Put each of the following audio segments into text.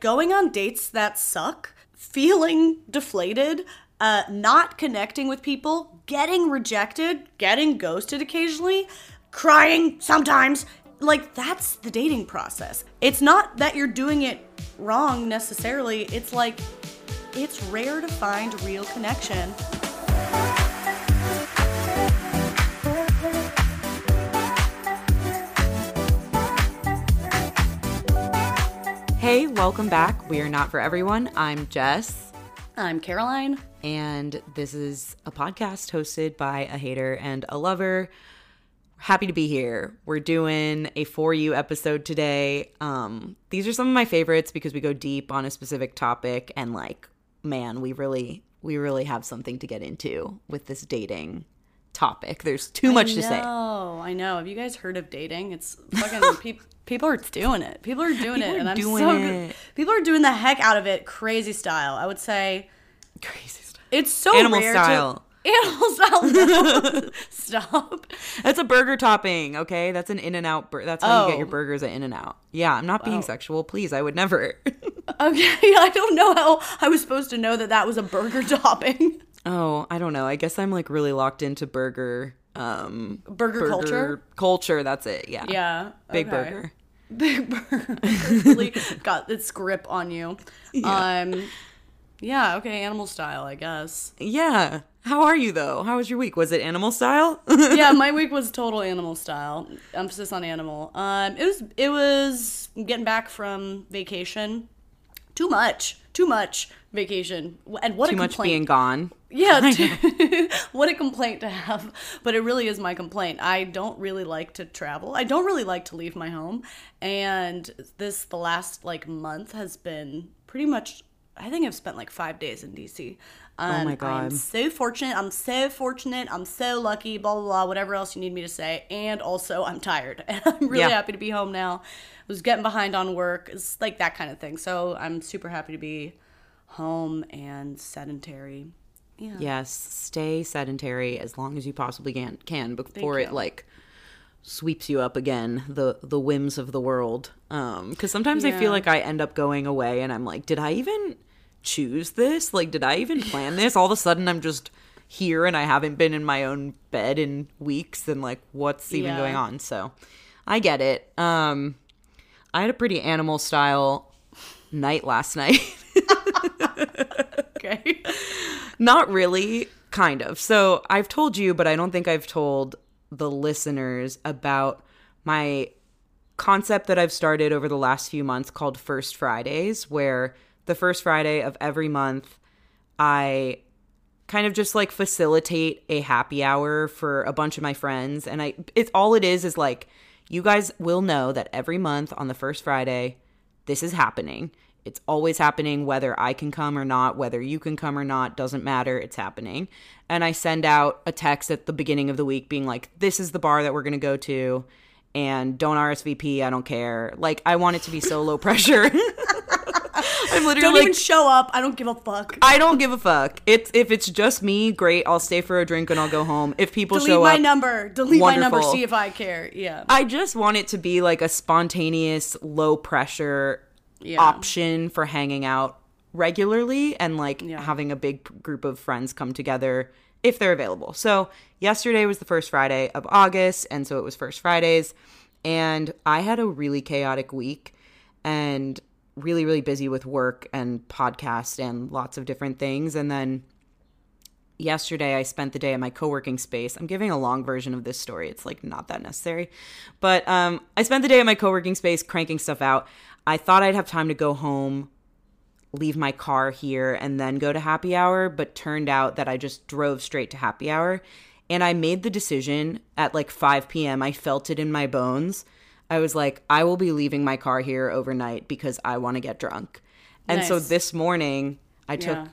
Going on dates that suck, feeling deflated, uh, not connecting with people, getting rejected, getting ghosted occasionally, crying sometimes. Like, that's the dating process. It's not that you're doing it wrong necessarily, it's like, it's rare to find real connection. Hey, welcome back. We are not for everyone. I'm Jess, I'm Caroline. and this is a podcast hosted by a hater and a lover. Happy to be here. We're doing a for you episode today. Um, these are some of my favorites because we go deep on a specific topic and like, man, we really we really have something to get into with this dating topic. There's too much to say. Oh, I know. Have you guys heard of dating? It's fucking pe- people are doing it. People are doing People it, are and I'm doing so it. good. People are doing the heck out of it, crazy style. I would say Crazy style. it's so Animal rare style. To, animal style. No. Stop. That's a burger topping, okay? That's an In-N-Out. Bur- that's how you get your Oh. burgers at In-N-Out. Yeah, I'm not being sexual. Please, I would never. Okay, I don't know how I was supposed to know that that was a burger topping. Oh, I don't know. I guess I'm like really locked into burger. Um, Burger culture? Burger culture. That's it. Yeah. Yeah, Big okay. burger. Big burger really got its grip on you. Um, yeah. Okay, animal style, I guess. Yeah. How are you though? How was your week? Was it animal style? yeah, my week was total animal style. Emphasis on animal. Um, it was it was getting back from vacation. Too much, too much vacation, and what Too a much complaint. being gone. Yeah, what a complaint to have. But it really is my complaint. I don't really like to travel. I don't really like to leave my home. And this, the last like month has been pretty much, I think I've spent like five days in DC. Um, my god! I'm so fortunate. I'm so fortunate. I'm so lucky, blah, blah, blah, whatever else you need me to say. And also, I'm tired. And I'm really Yeah. happy to be home now. I was getting behind on work. It's like that kind of thing. So I'm super happy to be home and sedentary. Yeah. Yes. Stay sedentary as long as you possibly can, can before it like sweeps you up again the the whims of the world um because sometimes i feel like i end up going away and i'm like did i even choose this like did i even plan this all of a sudden i'm just here and i haven't been in my own bed in weeks and like what's even Yeah. going on so i get it um i had a pretty animal style night last night Okay. Not really, kind of. So I've told you, but I don't think I've told the listeners about my concept that I've started over the last few months called First Fridays, where the first Friday of every month, I kind of just like facilitate a happy hour for a bunch of my friends. And I, it's all it is is like, you guys will know that every month on the first Friday, this is happening. It's always happening, whether I can come or not, whether you can come or not, doesn't matter. It's happening. And I send out a text at the beginning of the week being like, this is the bar that we're going to go to. And don't RSVP. I don't care. Like, I want it to be so low pressure. I'm literally Don't like, even show up. I don't give a fuck. I don't give a fuck. It's if it's just me, great. I'll stay for a drink and I'll go home. If people show up. Delete show my up, number. Delete my number. See if I care. Yeah. I just want it to be like a spontaneous, low pressure Yeah. option for hanging out regularly and like Yeah. having a big group of friends come together if they're available. So, yesterday was the first Friday of August, and so it was first Fridays, and I had a really chaotic week and really really busy with work and podcast and lots of different things and then yesterday I spent the day at my co-working space. I'm giving a long version of this story. It's like not that necessary. But um I spent the day at my co-working space cranking stuff out. I thought I'd have time to go home, leave my car here and then go to happy hour, but turned out that I just drove straight to happy hour and I made the decision at like 5 p.m. I felt it in my bones. I was like, I will be leaving my car here overnight because I want to get drunk. And so this morning I took Yeah.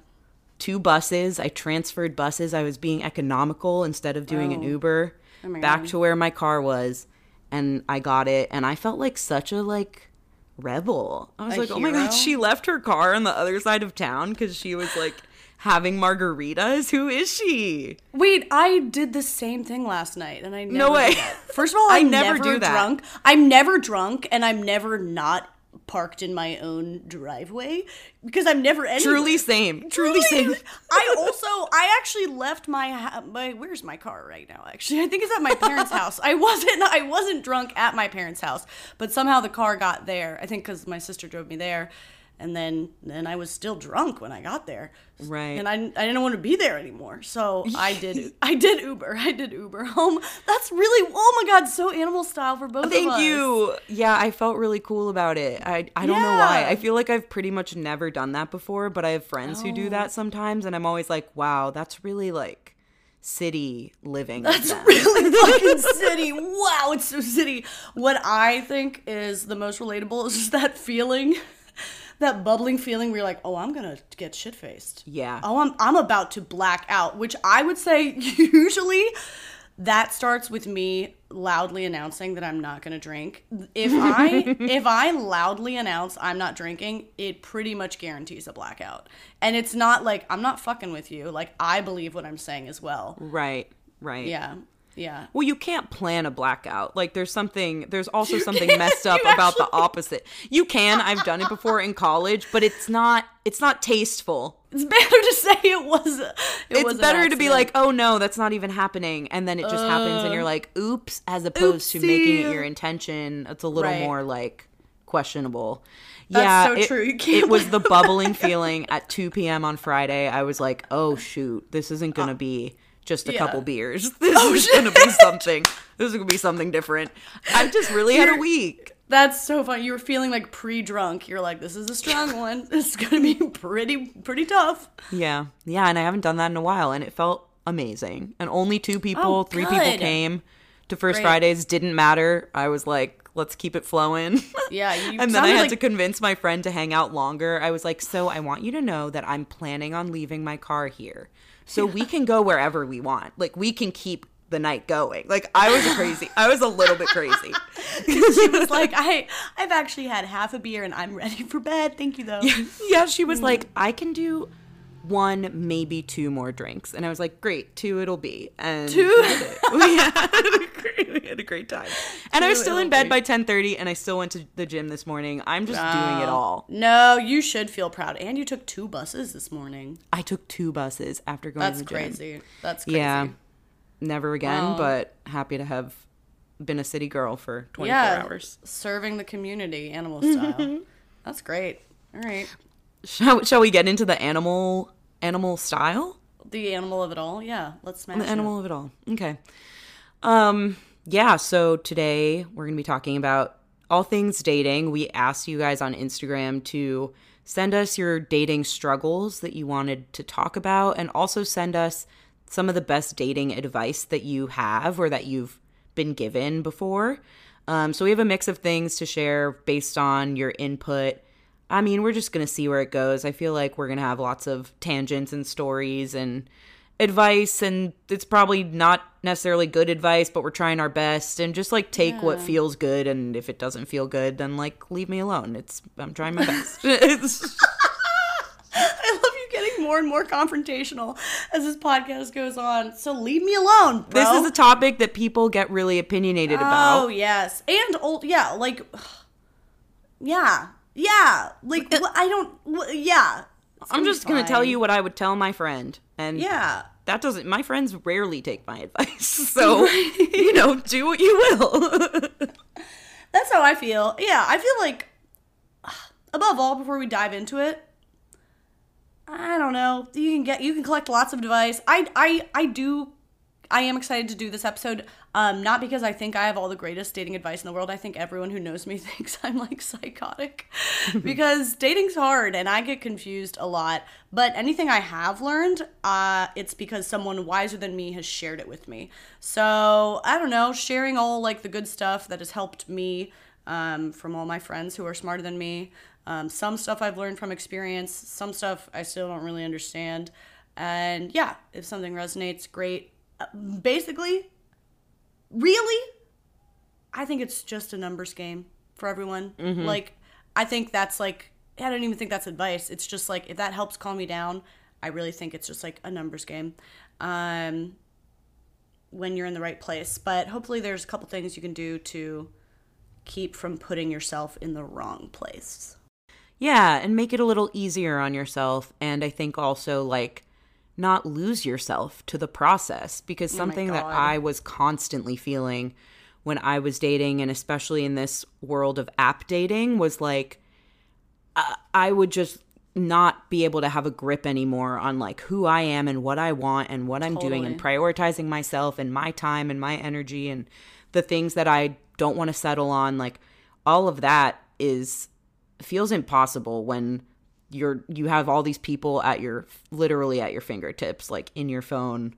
two buses. I transferred buses. I was being economical instead of doing an oh. Uber Oh back God. to where my car was and I got it and I felt like such a like rebel. I was A like, "Oh my god, she left her car on the other side of town cuz she was like having margaritas. Who is she?" Wait, I did the same thing last night, and I never way. First of all, I never never, do that. drunk. I'm never drunk, and I'm never not parked in my own driveway because I'm never anywhere. Truly same. Truly same. I also, I actually left my, my where's my car right now? Actually, I think it's at my parents' house. I wasn't, I wasn't drunk at my parents' house, but somehow the car got there. I think because my sister drove me there, and then then I was still drunk when I got there. Right. And I, I didn't want to be there anymore, so I did I did Uber. I did Uber home. That's really oh my god, so animal style for both of us. Thank you. Yeah, I felt really cool about it. I I don't know why. I feel like I've pretty much never done that before, but I have friends who Oh. do that oh. sometimes and I'm always like, "Wow, that's really like city living." That's really fucking city. Wow, it's so city. What I think is the most relatable is just that feeling, that bubbling feeling where you're like, oh, I'm gonna get shit faced. Yeah. Oh, I'm I'm about to black out, which I would say usually that starts with me loudly announcing that I'm not gonna drink. If I if I loudly announce I'm not drinking, it pretty much guarantees a blackout. And it's not like I'm not fucking with you. Like I believe what I'm saying as well. Right. Right. Yeah. Yeah. Well, you can't plan a blackout. Like there's something there's also something messed up about the opposite. You can. I've done it before in college, but it's not it's not tasteful. It's better to say it was. It it's was better to be like, oh no, that's not even happening, and then it just happens, and you're uh, like, oops, as opposed to making it your intention. It's a little Right. more like questionable. That's yeah, so it, true. You can't it was the bubbling feeling at 2 p.m. on Friday. I was like, oh shoot, this isn't gonna uh, be just a yeah. Oh, couple beers. This oh, is gonna be something. This is gonna be something different. I've just really had a week. That's so funny. You were feeling like pre-drunk. You're like, this is a strong one. It's gonna be pretty, pretty tough. Yeah, yeah, and I haven't done that in a while, and it felt amazing. And only two people, Oh, three people came to First Great. Fridays. Didn't matter. I was like, let's keep it flowing. Yeah, and then I had like- to convince my friend to hang out longer. I was like, so I want you to know that I'm planning on leaving my car here, so we can go wherever we want. Like we can keep the night going. Like I was crazy. I was a little bit crazy. She was like, I, I've actually had half a beer and I'm ready for bed. Thank you though. yeah, she was like, I can do one, maybe two more drinks. And I was like, great, two it'll be. And Two? we it. we, had a great, we had a great time. And I was still in bed be. by 10.30 and I still went to the gym this morning. I'm just doing it all. No, you should feel proud. And you took two buses this morning. I took two buses after going That's to the gym. crazy. That's crazy. Yeah. Never again, Wow. but happy to have been a city girl for 24 Yeah, hours. serving the community, animal style. That's great. All right, Shall, shall we get into the animal animal style? the animal of it all. Yeah, let's smash the it. animal of it all. Okay. Um yeah, so today we're going to be talking about all things dating. We asked you guys on Instagram to send us your dating struggles that you wanted to talk about and also send us some of the best dating advice that you have or that you've been given before. Um, so we have a mix of things to share based on your input. I mean, we're just going to see where it goes. I feel like we're going to have lots of tangents and stories and advice and it's probably not necessarily good advice but we're trying our best. And just like take what feels good and if it doesn't feel good then like leave me alone. It's i'm trying my best. I love you getting more and more confrontational as this podcast goes on. So leave me alone, bro. this is a topic that people get really opinionated Oh about. Oh yes, and old yeah, like yeah, yeah, like wh- I don't wh- yeah. It's i'm just gonna tell you what i would tell my friend and Yeah, that doesn't my friends rarely take my advice so you know do what you will that's how I feel. Yeah, I feel like above all, before we dive into it, I don't know. You can get you can collect lots of advice. I I I do. I am excited to do this episode. Um, not because I think I have all the greatest dating advice in the world. I think everyone who knows me thinks I'm like psychotic because dating's hard and I get confused a lot. But anything I have learned, uh, it's because someone wiser than me has shared it with me. So I don't know, sharing all like the good stuff that has helped me um, from all my friends who are smarter than me. Um, some stuff I've learned from experience, some stuff I still don't really understand. And yeah, if something resonates, great. Uh, basically, really, I think it's just a numbers game for everyone. Like, I think that's like, I don't even think that's advice. It's just like, if that helps calm me down, I really think it's just like a numbers game. Um, when you're in the right place. But hopefully, there's a couple things you can do to keep from putting yourself in the wrong place. Yeah, and make it a little easier on yourself. And I think also like not lose yourself to the process because something that I was constantly feeling when I was dating, and especially in this world of app dating, was like uh, I would just not be able to have a grip anymore on like who I am and what I want and what I'm doing and prioritizing myself and my time and my energy and the things that I don't want to settle on. Like all of that is feels impossible when you're you have all these people at your literally at your fingertips like in your phone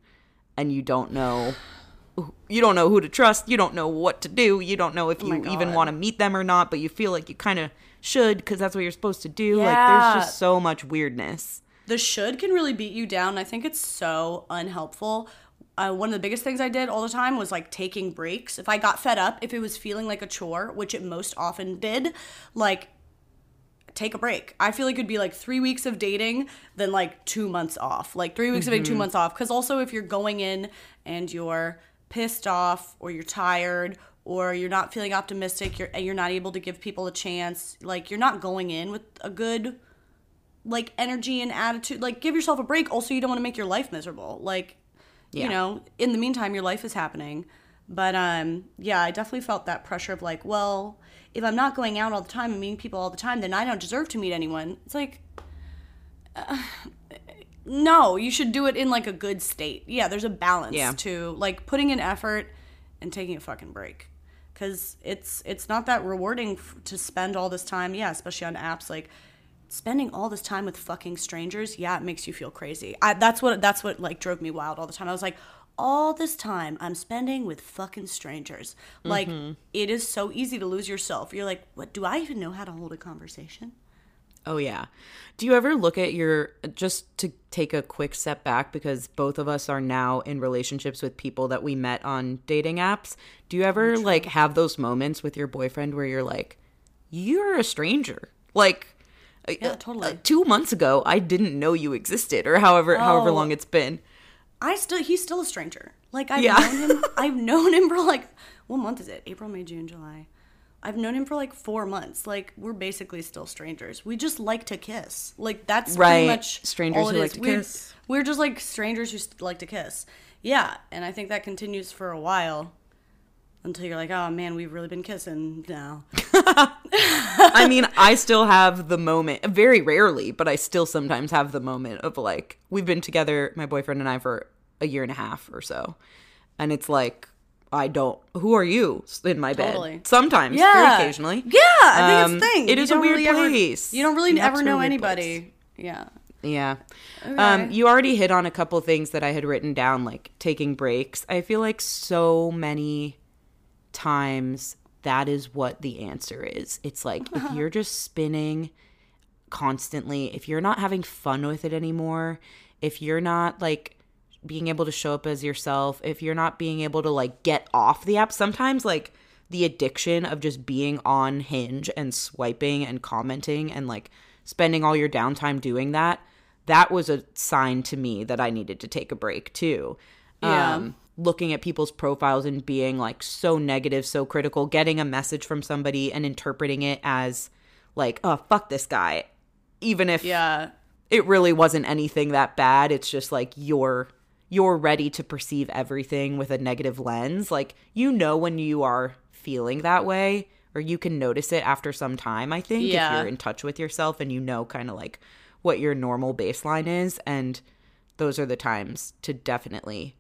and you don't know you don't know who to trust you don't know what to do you don't know if you even want to meet them or not but you feel like you kind of should because that's what you're supposed to do like there's just so much weirdness the should can really beat you down. I think it's so unhelpful. Uh, one of the biggest things I did all the time was like taking breaks. If I got fed up, if it was feeling like a chore, which it most often did, like take a break. I feel like it'd be like three weeks of dating, then like two months off. Like three weeks of dating, two months off. Because also, if you're going in and you're pissed off or you're tired or you're not feeling optimistic you're, and you're not able to give people a chance, like you're not going in with a good like energy and attitude like give yourself a break also you don't want to make your life miserable like Yeah. you know in the meantime your life is happening but um yeah i definitely felt that pressure of like well if i'm not going out all the time and meeting people all the time then i don't deserve to meet anyone. It's like uh, no you should do it in like a good state. Yeah there's a balance Yeah. to like putting in effort and taking a fucking break. Because it's it's not that rewarding f- to spend all this time yeah especially on apps like spending all this time with fucking strangers yeah it makes you feel crazy. I, that's what that's what like drove me wild all the time. I was like all this time i'm spending with fucking strangers like it is so easy to lose yourself you're like what do i even know how to hold a conversation Oh yeah. Do you ever look at your just to take a quick step back because both of us are now in relationships with people that we met on dating apps? Do you ever like have those moments with your boyfriend where you're like you're a stranger? Like Yeah, totally. uh, 2 months ago I didn't know you existed or however however Oh. long it's been. I still he's still a stranger. Like I've Yeah. known him I've known him for like what month is it? April, May, June, July. I've known him for like four months. Like we're basically still strangers. We just like to kiss. Like that's Right. pretty much Strangers who like to we're, kiss. We're just like strangers who st- like to kiss. Yeah, and I think that continues for a while until you're like, oh man, we've really been kissing now. I mean, I still have the moment, very rarely, but I still sometimes have the moment of like, we've been together, my boyfriend and I, for a year and a half or so. And it's like, I don't, who are you in my bed? Totally. Sometimes, Yeah, very occasionally. Yeah, I think Um, it's a thing. it You a weird really ever- place. you don't really Naps ever know anybody. Yeah. Yeah. Um, you already hit on a couple things that I had written down, like taking breaks. I feel like so many times that is what the answer is. It's like if you're just spinning constantly, if you're not having fun with it anymore, if you're not like being able to show up as yourself, if you're not being able to like get off the app, sometimes like the addiction of just being on Hinge and swiping and commenting and like spending all your downtime doing that, that was a sign to me that I needed to take a break too. Yeah. Um, looking at people's profiles and being like so negative, so critical, getting a message from somebody and interpreting it as like, oh, fuck this guy. Even if Yeah. it really wasn't anything that bad. It's just like you're you're ready to perceive everything with a negative lens. Like you know when you are feeling that way or you can notice it after some time, I think, Yeah. if you're in touch with yourself and you know kind of like what your normal baseline is and those are the times to definitely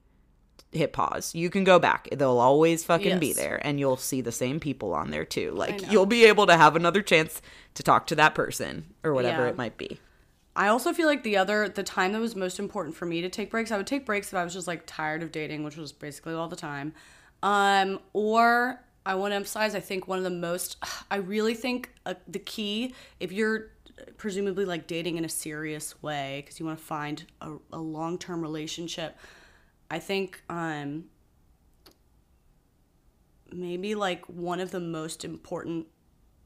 hit pause. You can go back. They'll always fucking be there and you'll see the same people on there too. Like you'll be able to have another chance to talk to that person or whatever Yeah. it might be. I also feel like the other the time that was most important for me to take breaks, I would take breaks if I was just like tired of dating, which was basically all the time. Um, or I want to emphasize, I think one of the most, I really think uh, the key, if you're presumably like dating in a serious way, because you want to find a, a long term relationship, I think um, maybe like one of the most important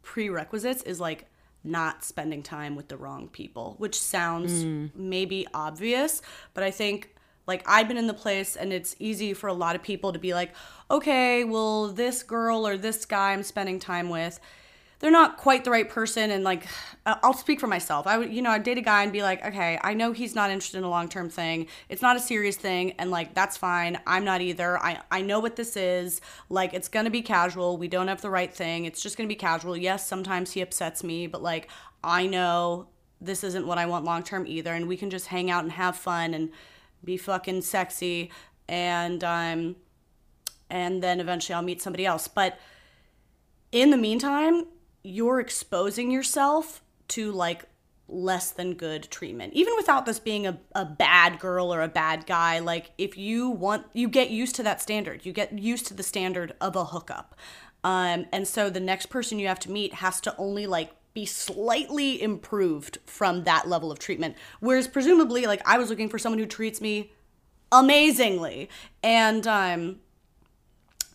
prerequisites is like not spending time with the wrong people, which sounds maybe obvious, but I think like I've been in the place and it's easy for a lot of people to be like, okay, well, this girl or this guy I'm spending time with, they're not quite the right person. And like, I'll speak for myself. I would, you know, I'd date a guy and be like, okay, I know he's not interested in a long term thing. It's not a serious thing. And like, that's fine. I'm not either. I, I know what this is. Like, it's to be casual. We don't have the right thing. It's just to be casual. Yes, sometimes he upsets me, but like, I know this isn't what I want long term either. And we can just hang out and have fun and be fucking sexy. And, um, and then eventually I'll meet somebody else. But in the meantime, you're exposing yourself to like less than good treatment. Even without this being a, a bad girl or a bad guy, like if you want, you get used to that standard. You get used to the standard of a hookup. Um, and so the next person you have to meet has to only like be slightly improved from that level of treatment. Whereas presumably, like I was looking for someone who treats me amazingly. And um,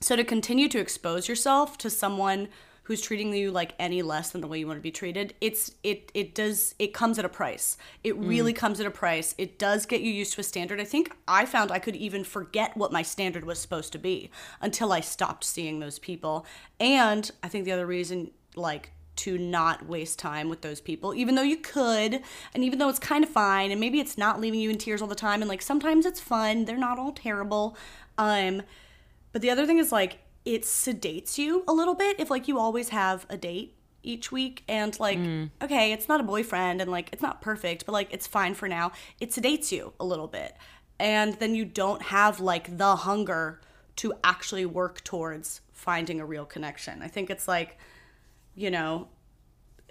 so to continue to expose yourself to someone who's treating you like any less than the way you want to be treated, it's it it does it comes at a price. It really comes at a price. It does get you used to a standard. I think I found I could even forget what my standard was supposed to be until I stopped seeing those people. And I think the other reason like to not waste time with those people, even though you could, and even though it's kind of fine, and maybe it's not leaving you in tears all the time, and like sometimes it's fun. They're not all terrible. Um, but the other thing is like it sedates you a little bit if like you always have a date each week and like mm. okay, it's not a boyfriend and like it's not perfect, but like it's fine for now. It sedates you a little bit. And then you don't have like the hunger to actually work towards finding a real connection. I think it's like you know,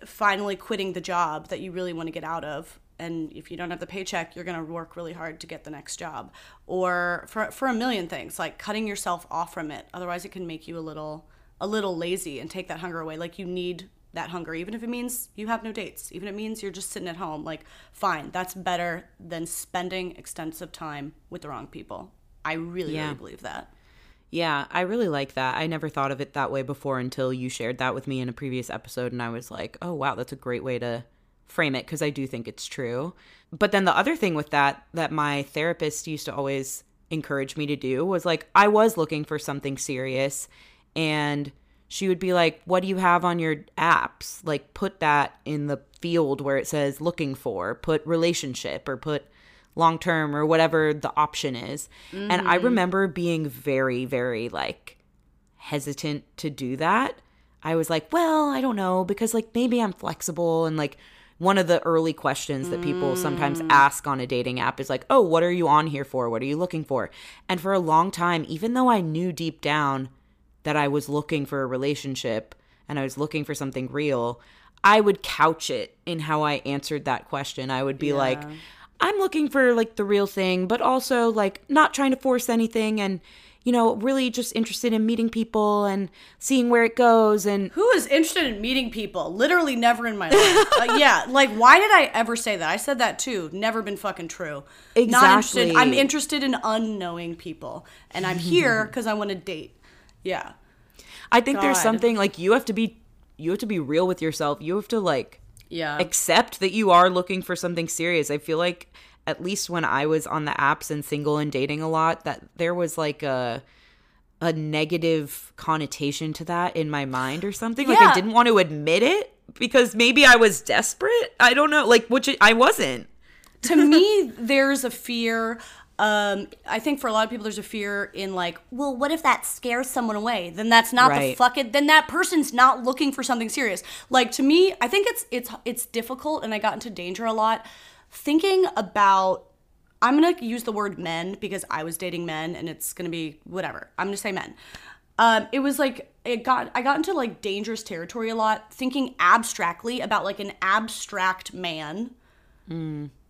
finally quitting the job that you really want to get out of. And if you don't have the paycheck, you're going to work really hard to get the next job. Or for, for a million things, like cutting yourself off from it. Otherwise, it can make you a little a little lazy and take that hunger away. Like you need that hunger, even if it means you have no dates, even if it means you're just sitting at home. Like, fine, that's better than spending extensive time with the wrong people. I really, Yeah. really believe that. Yeah, I really like that. I never thought of it that way before until you shared that with me in a previous episode. And I was like, oh, wow, that's a great way to frame it because I do think it's true. But then the other thing with that, that my therapist used to always encourage me to do was like, I was looking for something serious. And she would be like, what do you have on your apps? Like, put that in the field where it says looking for, put relationship or put long term or whatever the option is. And I mm-hmm. remember being very, very like hesitant to do that. I was like, well, I don't know, because like maybe I'm flexible. And like one of the early questions that people sometimes mm. ask on a dating app is like, oh, what are you on here for? What are you looking for? And for a long time, even though I knew deep down that I was looking for a relationship and I was looking for something real, I would couch it in how I answered that question. I would be like, I'm looking for like the real thing, but also like not trying to force anything and you know, really just interested in meeting people and seeing where it goes and Who is interested in meeting people? Literally never in my life. Uh, yeah, like why did I ever say that? I said that too. Never been fucking true. Not interested. Exactly. I'm interested in unknowing people, and I'm here because I want to date. Yeah. I think there's something like you have to be you have to be real with yourself. You have to like Yeah. accept that you are looking for something serious. I feel like at least when I was on the apps and single and dating a lot, that there was like a a negative connotation to that in my mind or something. Like I didn't want to admit it because maybe I was desperate. I don't know. Like which I wasn't. to me, there's a fear. Um, I think for a lot of people, there's a fear in like, well, what if that scares someone away? Then that's not the Right. fuck it. Then that person's not looking for something serious. Like to me, I think it's it's it's difficult, and I got into danger a lot thinking about. I'm gonna use the word men because I was dating men, and it's gonna be whatever. I'm gonna say men. Um, it was like it got I got into like dangerous territory a lot, thinking abstractly about like an abstract man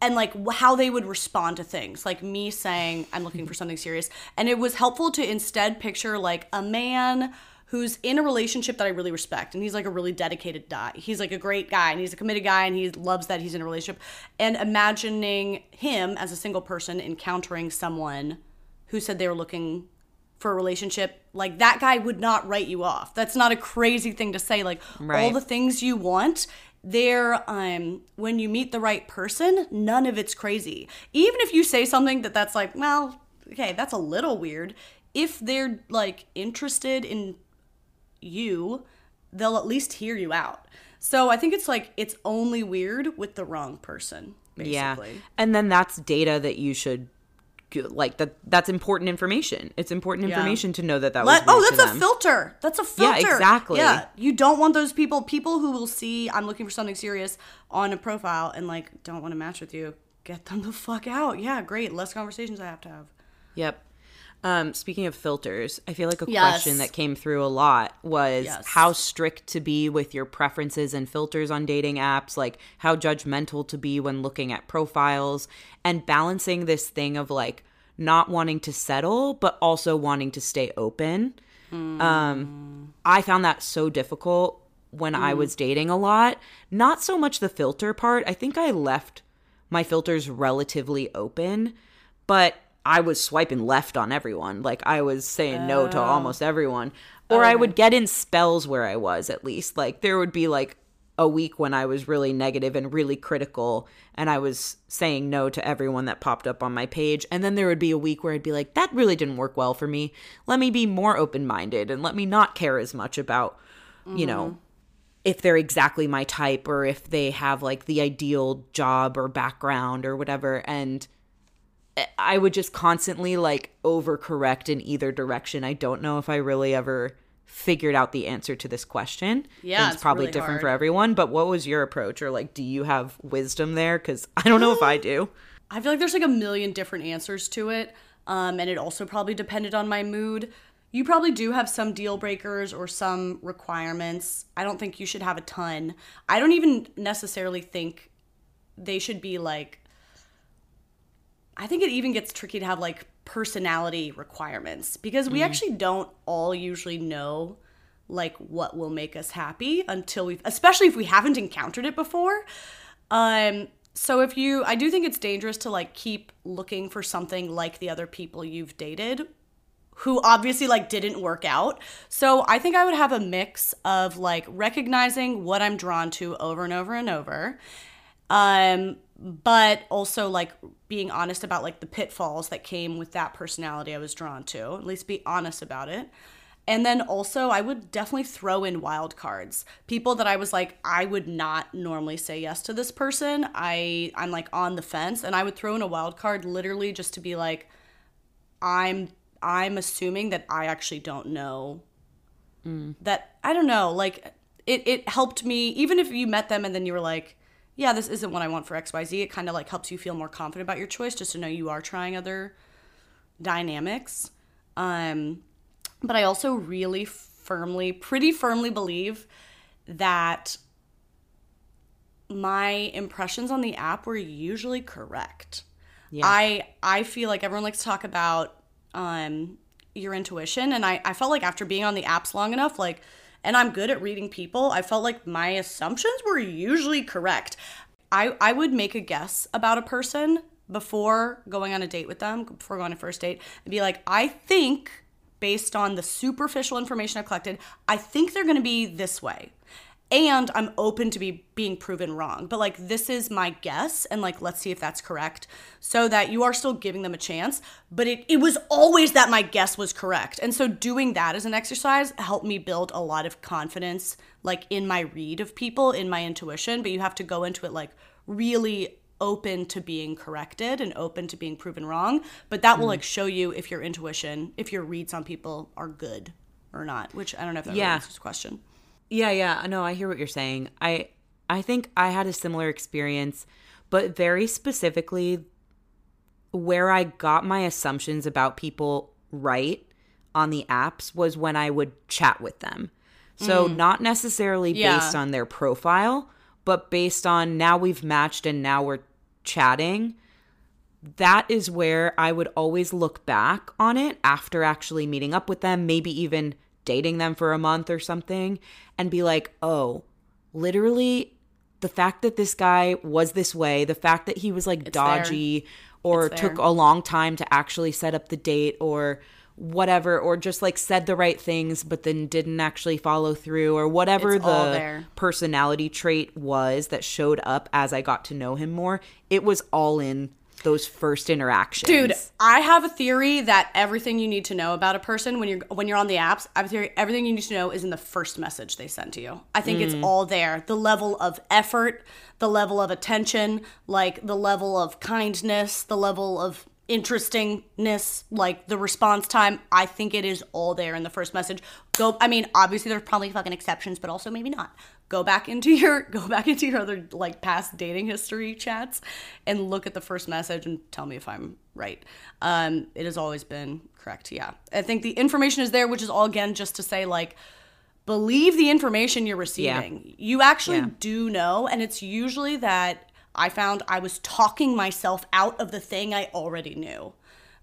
and like how they would respond to things like me saying i'm looking for something serious and it was helpful to instead picture like a man who's in a relationship that I really respect and he's like a really dedicated guy. He's like a great guy and he's a committed guy and he loves that he's in a relationship. And imagining him as a single person encountering someone who said they were looking for a relationship like that guy would not write you off. That's not a crazy thing to say. Like all the things you want there um when you meet the right person none of it's crazy. Even if you say something that that's like well okay that's a little weird. If they're like interested in you they'll at least hear you out so i think it's like it's only weird with the wrong person basically. Yeah. And then that's data that you should like that that's important information. It's important Yeah. information to know that that Let, was oh, that's a them. filter. That's a filter. Yeah, exactly. Yeah, you don't want those people. People who will see I'm looking for something serious on a profile and like don't want to match with you. Get them the fuck out. Yeah, great. Less conversations I have to have. Yep. Um, speaking of filters, I feel like a Yes. question that came through a lot was Yes. how strict to be with your preferences and filters on dating apps, like how judgmental to be when looking at profiles, and balancing this thing of like not wanting to settle, but also wanting to stay open. Um, I found that so difficult when I was dating a lot. Not so much the filter part. I think I left my filters relatively open, but I was swiping left on everyone. Like I was saying no to oh. almost everyone. Or I would get in spells where I was at least. Like there would be like a week when I was really negative and really critical and I was saying no to everyone that popped up on my page. And then there would be a week where I'd be like, that really didn't work well for me. Let me be more open minded and let me not care as much about, you know, mm-hmm. if they're exactly my type or if they have like the ideal job or background or whatever. And I would just constantly like overcorrect in either direction. I don't know if I really ever figured out the answer to this question. Yeah, And it's probably really different for everyone. But what was your approach, or like, do you have wisdom there? Because I don't know if I do. I feel like there's like a million different answers to it. Um, and it also probably depended on my mood. You probably do have some deal breakers or some requirements. I don't think you should have a ton. I don't even necessarily think they should be like I think it even gets tricky to have like personality requirements because we actually don't all usually know like what will make us happy until we've especially if we haven't encountered it before. Um so if you I do think it's dangerous to like keep looking for something like the other people you've dated who obviously like didn't work out. So I think I would have a mix of like recognizing what I'm drawn to over and over and over. Um but also like being honest about like the pitfalls that came with that personality I was drawn to. At least be honest about it. And then also I would definitely throw in wild cards. People that I was like I would not normally say yes to this person. I I'm like on the fence and I would throw in a wild card literally just to be like I'm I'm assuming that I actually don't know mm. that I don't know, like it it helped me even if you met them and then you were like, yeah, this isn't what I want for XYZ, it kind of like helps you feel more confident about your choice just to know you are trying other dynamics. Um but I also really firmly, pretty firmly believe that my impressions on the app were usually correct. I I feel like everyone likes to talk about um your intuition and I, I felt like after being on the apps long enough, like and I'm good at reading people, I felt like my assumptions were usually correct. I, I would make a guess about a person before going on a date with them, before going on a first date, and be like, I think based on the superficial information I've collected, I think they're gonna be this way and I'm open to be being proven wrong. But like this is my guess and like let's see if that's correct so that you are still giving them a chance, but it it was always that my guess was correct. And so doing that as an exercise helped me build a lot of confidence like in my read of people, in my intuition, but you have to go into it like really open to being corrected and open to being proven wrong, but that will mm-hmm. like show you if your intuition, if your reads on people are good or not, which I don't know if that Yeah. really answers the question. Yeah, yeah. No, I hear what you're saying. I I think I had a similar experience, but very specifically where I got my assumptions about people right on the apps was when I would chat with them. So mm. not necessarily Yeah. based on their profile, but based on now we've matched and now we're chatting. That is where I would always look back on it after actually meeting up with them, maybe even dating them for a month or something and be like, "Oh, literally the fact that this guy was this way, the fact that he was like dodgy or took a long time to actually set up the date or whatever or just like said the right things but then didn't actually follow through or whatever It's the personality trait was that showed up as I got to know him more, it was all in those first interactions. Dude, I have a theory that everything you need to know about a person when you're when you're on the apps, I have a theory everything you need to know is in the first message they send to you. I think it's mm. all there. The level of effort, the level of attention, like the level of kindness, the level of interestingness, like the response time. I think it is all there in the first message. Go I mean, obviously there's probably fucking exceptions, but also maybe not. Go back into your go back into your other like past dating history chats and look at the first message and tell me if I'm right. Um, it has always been correct. Yeah. I think the information is there, which is all again just to say like believe the information you're receiving. You actually Yeah. do know, and it's usually that I found I was talking myself out of the thing I already knew.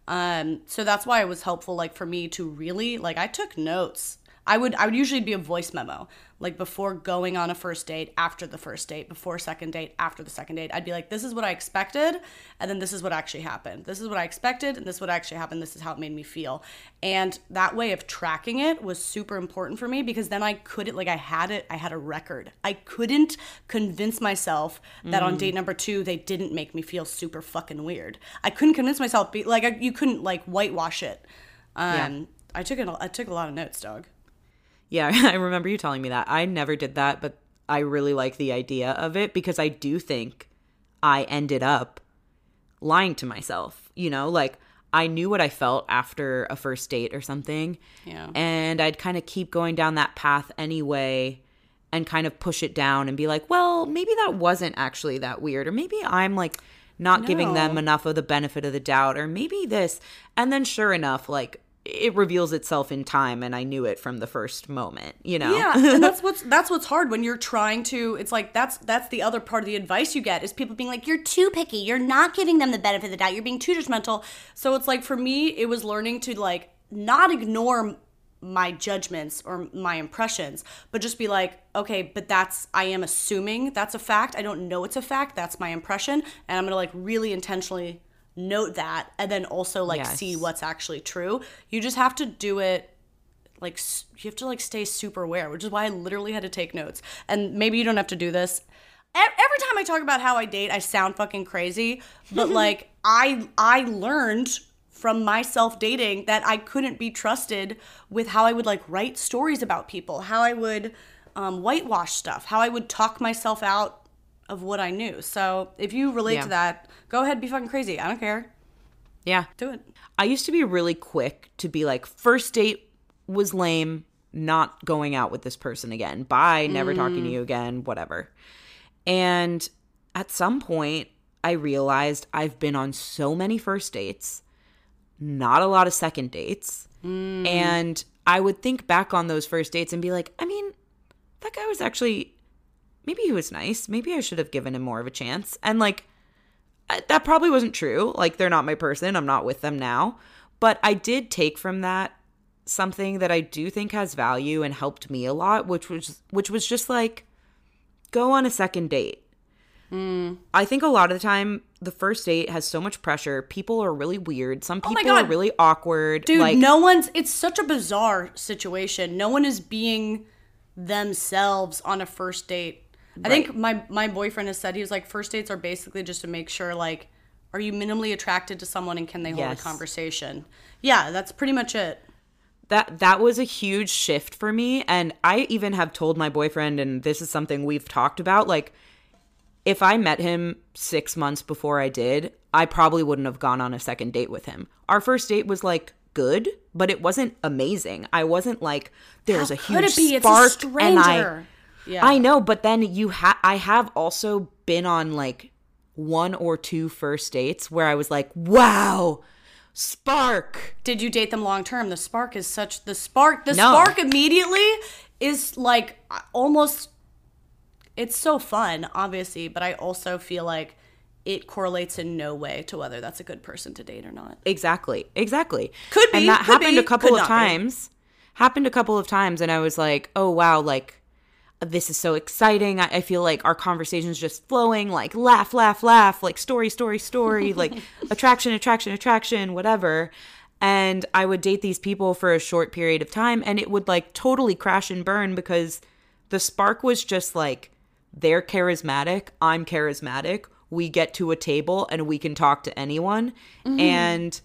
Um, so that's why it was helpful, like for me to really like I took notes. I would I would usually be a voice memo, like before going on a first date, after the first date, before second date, after the second date. I'd be like, this is what I expected, and then this is what actually happened. This is what I expected, and this is what actually happened. This is how it made me feel. And that way of tracking it was super important for me because then I couldn't like I had it, I had a record. I couldn't convince myself that on date number two they didn't make me feel super fucking weird. I couldn't convince myself be like I, you couldn't like whitewash it. Um, I took it. I took a lot of notes, dog. Yeah, I remember you telling me that. I never did that, but I really like the idea of it because I do think I ended up lying to myself. You know, like I knew what I felt after a first date or something. Yeah. And I'd kind of keep going down that path anyway and kind of push it down and be like, well, maybe that wasn't actually that weird. Or maybe I'm like not giving them enough of the benefit of the doubt. Or maybe this. And then sure enough, like it reveals itself in time and I knew it from the first moment, you know? Yeah, and that's what's that's what's hard when you're trying to. It's like that's that's the other part of the advice you get is people being like, "You're too picky. You're not giving them the benefit of the doubt. You're being too judgmental." So it's like for me, it was learning to like not ignore my judgments or my impressions, but just be like, "Okay, but that's I am assuming that's a fact. I don't know it's a fact. That's my impression, and I'm gonna like really intentionally." Note that and then also like Yes. see what's actually true. You just have to do it like you have to like stay super aware which is why i literally had to take notes. And maybe you don't have to do this. Every time i talk about how i date i sound fucking crazy. But like i i learned from myself dating that i couldn't be trusted with how i would like write stories about people how i would um, whitewash stuff how i would talk myself out of what i knew so if you relate Yeah. to that go ahead be fucking crazy i don't care Yeah. do it I used to be really quick to be like, first date was lame, not going out with this person again. Bye, never talking to mm. you again, whatever. And at some point, I realized I've been on so many first dates, not a lot of second dates. Mm. And I would think back on those first dates and be like, I mean, that guy was actually, maybe he was nice. Maybe I should have given him more of a chance. And like, that probably wasn't true. Like they're not my person. I'm not with them now. But I did take from that something that I do think has value and helped me a lot, which was which was just like go on a second date. Hmm. I think a lot of the time the first date has so much pressure. People are really weird. Some Oh people are really awkward. Dude, like no one's it's such a bizarre situation. No one is being themselves on a first date. I think my my boyfriend has said he was like first dates are basically just to make sure like are you minimally attracted to someone and can they hold Yes. a conversation? Yeah, that's pretty much it. that that was a huge shift for me and i even have told my boyfriend and this is something we've talked about like if i met him 6 months before i did i probably wouldn't have gone on a second date with him our first date was like good but it wasn't amazing i wasn't like there's How a could huge it be? It's spark and i stranger. Yeah. i know but then you have i have also been on like one or two first dates where i was like wow spark Did you date them long term? The spark is such the spark the No. spark immediately is like almost it's so fun, obviously, but I also feel like it correlates in no way to whether that's a good person to date or not. Exactly. Exactly. Could be, And that happened be, a couple of not be. times. happened a couple of times and I was like, oh wow, like this is so exciting. I, I feel like our conversation's just flowing, like laugh, laugh, laugh, like story, story, story, like attraction, attraction, attraction, whatever. And I would date these people for a short period of time and it would like totally crash and burn because the spark was just like they're charismatic, I'm charismatic. We get to a table and we can talk to anyone. Mm-hmm. And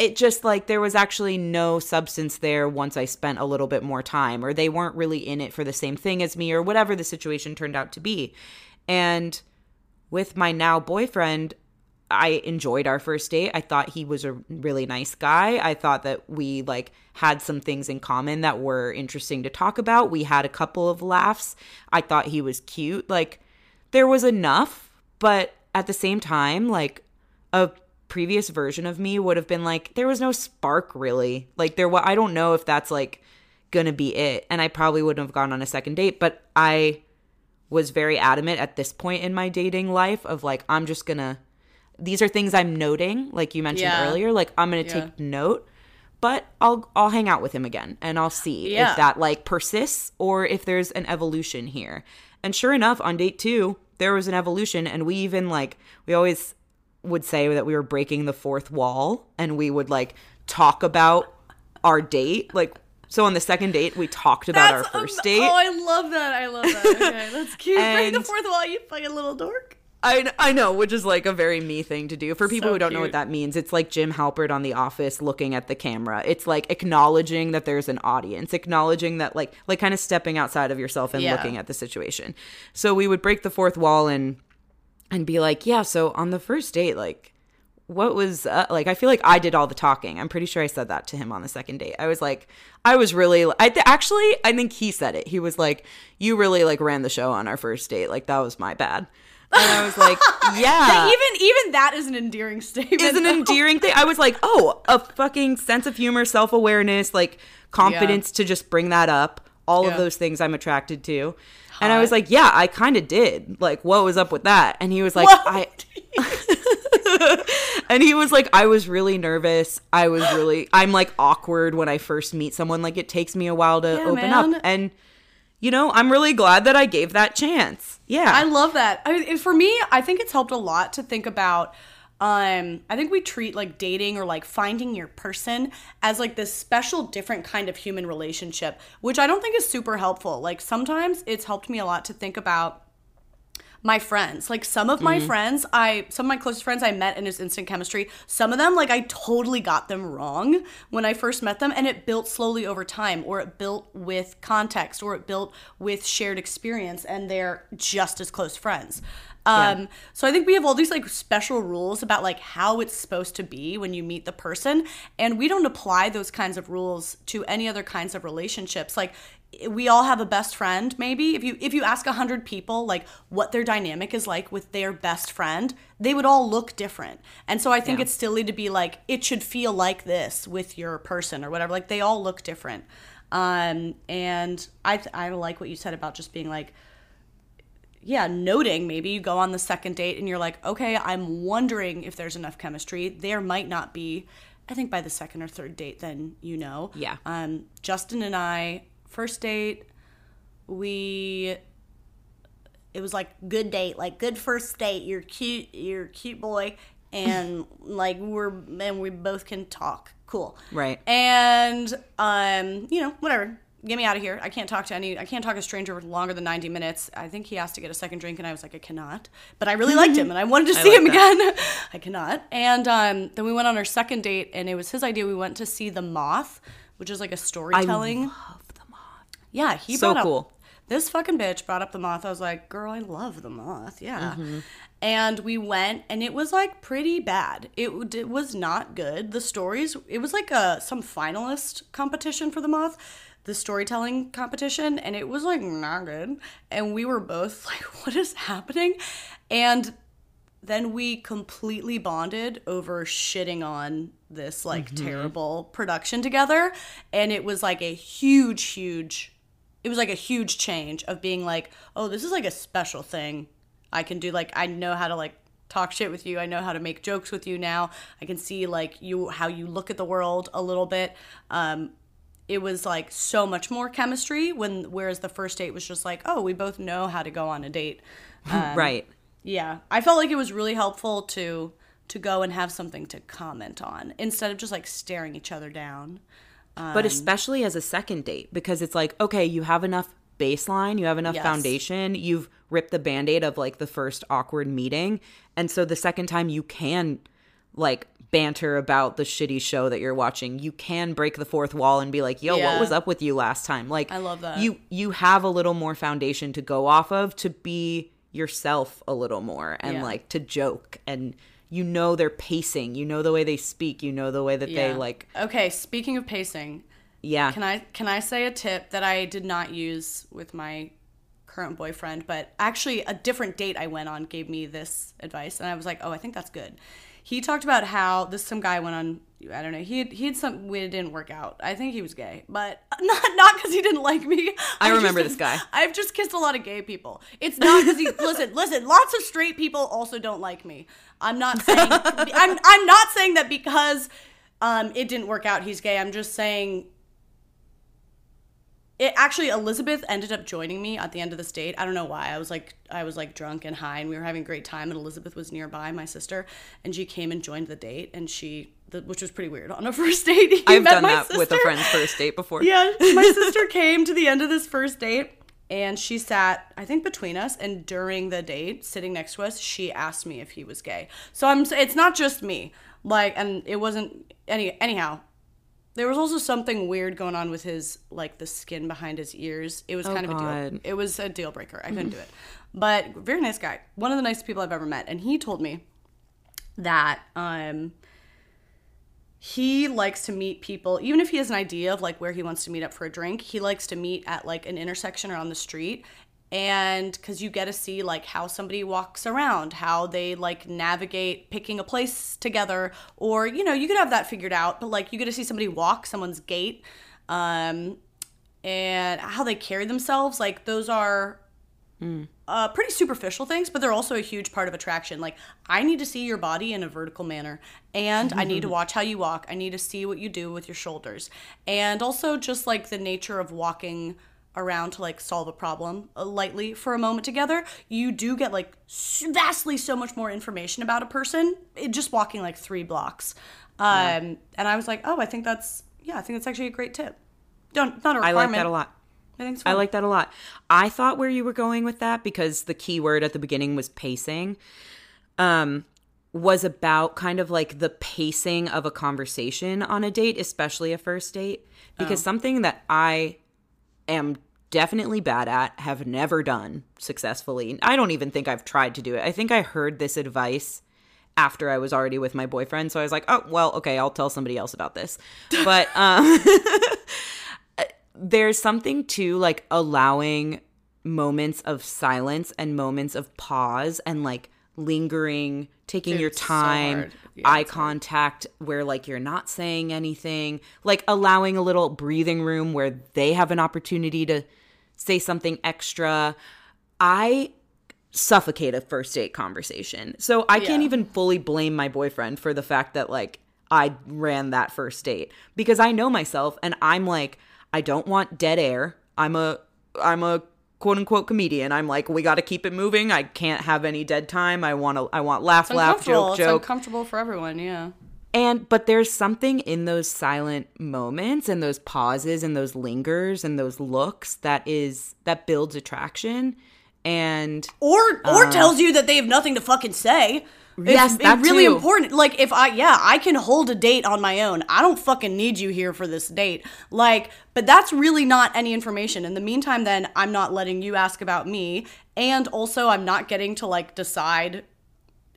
it just like there was actually no substance there once I spent a little bit more time, or they weren't really in it for the same thing as me, or whatever the situation turned out to be. And with my now boyfriend, I enjoyed our first date. I thought he was a really nice guy. I thought that we like had some things in common that were interesting to talk about. We had a couple of laughs. I thought he was cute. Like there was enough, but at the same time, like a previous version of me would have been like there was no spark really. Like there wa- I don't know if that's like to be it and I probably wouldn't have gone on a second date, but I was very adamant at this point in my dating life of like I'm just to these are things I'm noting, like you mentioned Yeah. earlier. Like I'm gonna Yeah. take note, but I'll I'll hang out with him again and I'll see Yeah. if that like persists or if there's an evolution here. And sure enough, on date two, there was an evolution, and we even like we always would say that we were breaking the fourth wall, and we would like talk about our date, like. So on the second date, we talked about our first am- date. Oh, I love that. I love that. Okay, that's cute. Break the fourth wall, you fucking little dork. I, I know, which is like a very me thing to do. For people So who don't know what that means, it's like Jim Halpert on The Office looking at the camera. It's like acknowledging that there's an audience, acknowledging that like like kind of stepping outside of yourself and Yeah. looking at the situation. So we would break the fourth wall and and be like, yeah. So on the first date, like, what was uh, like? I feel like I did all the talking. I'm pretty sure I said that to him on the second date. I was like, I was really. I th- actually, I think he said it. He was like, you really like ran the show on our first date. Like that was my bad. And I was like, yeah. even even that is an endearing statement. is an though. endearing thing. I was like, oh, a fucking sense of humor, self awareness, like confidence to just bring that up. All of those things I'm attracted to. And I was like, yeah, I kind of did. Like, what was up with that? And he was like, What? I. and he was like, I was really nervous. I was really, I'm like awkward when I first meet someone. Like, it takes me a while to Yeah, open man. up. And, you know, I'm really glad that I gave that chance. Yeah. I love that. I for me, I think it's helped a lot to think about. Um, I think we treat like dating or like finding your person as like this special, different kind of human relationship, which I don't think is super helpful. Like sometimes it's helped me a lot to think about my friends. Like some of my friends i some of my closest friends i met in his instant chemistry some of them like i totally got them wrong when i first met them and it built slowly over time or it built with context or it built with shared experience and they're just as close friends um so i think we have all these like special rules about like how it's supposed to be when you meet the person and we don't apply those kinds of rules to any other kinds of relationships. Like we all have a best friend maybe. If you if you ask 100 people like what their dynamic is like with their best friend they would all look different. And so i think it's silly to be like it should feel like this with your person or whatever. Like they all look different. Um and i th- i like what you said about just being like yeah, noting maybe you go on the second date and you're like, okay, I'm wondering if there's enough chemistry. There might not be. I think by the second or third date, then you know. Yeah. Um, Justin and I, first date, we. It was like good date, like good first date. You're cute, you're a cute boy, and like we're and we both can talk. Cool. Right. And um, you know, whatever. Get me out of here. I can't talk to any. I can't talk to a stranger longer than ninety minutes. I think he asked to get a second drink, and I was like, I cannot. But I really liked him, and I wanted to see like him that. again. I cannot. And um, then we went on our second date, and it was his idea. We went to see The Moth, which is like a storytelling. I love the moth. Yeah, he So brought cool. up this fucking bitch brought up the moth. I was like, girl, I love the moth. Yeah. Mm-hmm. And we went, and it was like pretty bad. It, it was not good. The stories, it was like a some finalist competition for the moth, the storytelling competition, and it was like not good. And we were both like, what is happening? And then we completely bonded over shitting on this like terrible production together. And it was like a huge huge it was like a huge change of being like oh this is like a special thing i can do. Like i know how to like talk shit with you. I know how to make jokes with you now. I can see like you how you look at the world a little bit. Um it was like so much more chemistry when whereas the first date was just like oh we both know how to go on a date Um, right. yeah i felt like it was really helpful to to go and have something to comment on instead of just like staring each other down but especially as a second date because it's like okay you have enough baseline you have enough Yes. foundation you've ripped the band-aid of like the first awkward meeting and so the second time you can like banter about the shitty show that you're watching you can break the fourth wall and be like yo Yeah. what was up with you last time like I love that. you you have a little more foundation to go off of to be yourself a little more and Yeah. like to joke and you know their pacing you know the way they speak you know the way that they like okay speaking of pacing yeah Can I can I say a tip that I did not use with my current boyfriend, but actually a different date I went on gave me this advice, and I was like, oh, I think that's good. He talked about how this some guy went on. I don't know. He had, he had some. It didn't work out. I think he was gay, but not not because he didn't like me. I I've remember just- this guy. I've just kissed a lot of gay people. It's not because he listen listen. Lots of straight people also don't like me. I'm not saying I'm I'm not saying that because um it didn't work out. He's gay. I'm just saying it actually elizabeth ended up joining me at the end of this date i don't know why. I was like i was like drunk and high and we were having a great time and elizabeth was nearby my sister and she came and joined the date and she the, which was pretty weird on a first date. I've met done my that with a friend's first date before. yeah my sister came to the end of this first date and she sat i think between us and during the date sitting next to us she asked me if he was gay. So i'm it's not just me. Like and it wasn't any anyhow there was also something weird going on with his like the skin behind his ears. It was kind of a deal. Oh, It was a deal breaker. I couldn't do it. But very nice guy. One of the nicest people I've ever met. And he told me that um he likes to meet people even if he has an idea of like where he wants to meet up for a drink he likes to meet at like an intersection or on the street and because you get to see like how somebody walks around how they like navigate picking a place together or you know you could have that figured out but like you get to see somebody walk someone's gait um and how they carry themselves like those are uh, pretty superficial things, but they're also a huge part of attraction. Like, I need to see your body in a vertical manner, and I need to watch how you walk. I need to see what you do with your shoulders, and also just like the nature of walking around to like solve a problem uh, lightly for a moment together. You do get like vastly so much more information about a person eh, just walking like three blocks. Um, and I was like, oh, I think that's yeah, I think that's actually a great tip. Don't not a requirement. I like that a lot. I think it's I like that a lot. I thought where you were going with that because the key word at the beginning was pacing. Um was about kind of like the pacing of a conversation on a date, especially a first date, because something that I am definitely bad at, have never done successfully. I don't even think I've tried to do it. I think I heard this advice after I was already with my boyfriend, so I was like, "Oh, well, okay, I'll tell somebody else about this." But um there's something to like allowing moments of silence and moments of pause and like lingering taking Dude, your it's so time. Yeah, eye it's hard. contact where like you're not saying anything like allowing a little breathing room where they have an opportunity to say something extra i suffocate a first date conversation so i can't even fully blame my boyfriend for the fact that like i ran that first date because i know myself and i'm like i don't want dead air i'm a i'm a quote unquote comedian i'm like we got to keep it moving i can't have any dead time i want to i want laugh It's laugh uncomfortable. joke It's joke uncomfortable for everyone. Yeah. and but there's something in those silent moments and those pauses and those lingers and those looks that is that builds attraction and Or or uh, tells you that they have nothing to fucking say. It's, Yes, that really too. important. Like if I yeah, I can hold a date on my own. I don't fucking need you here for this date. Like, but that's really not any information. In the meantime, then I'm not letting you ask about me, and also I'm not getting to like decide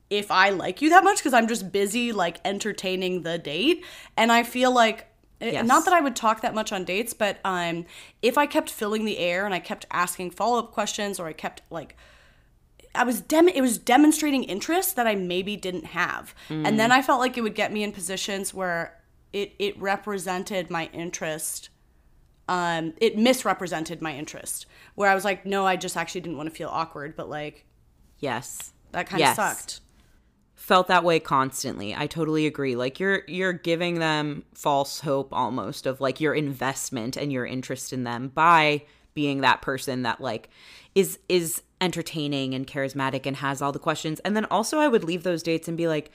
if I like you that much because I'm just busy like entertaining the date. And I feel like eh, Yes. not that I would talk that much on dates, but um if I kept filling the air and I kept asking follow-up questions or I kept like I was dem it was demonstrating interest that I maybe didn't have. And then I felt like it would get me in positions where it it represented my interest um it misrepresented my interest where I was like no I just actually didn't want to feel awkward but like yes that kind Yes. of sucked. felt that way constantly. I totally agree. Like you're you're giving them false hope almost of like your investment and your interest in them by being that person that like is is entertaining and charismatic and has all the questions. And then also I would leave those dates and be like,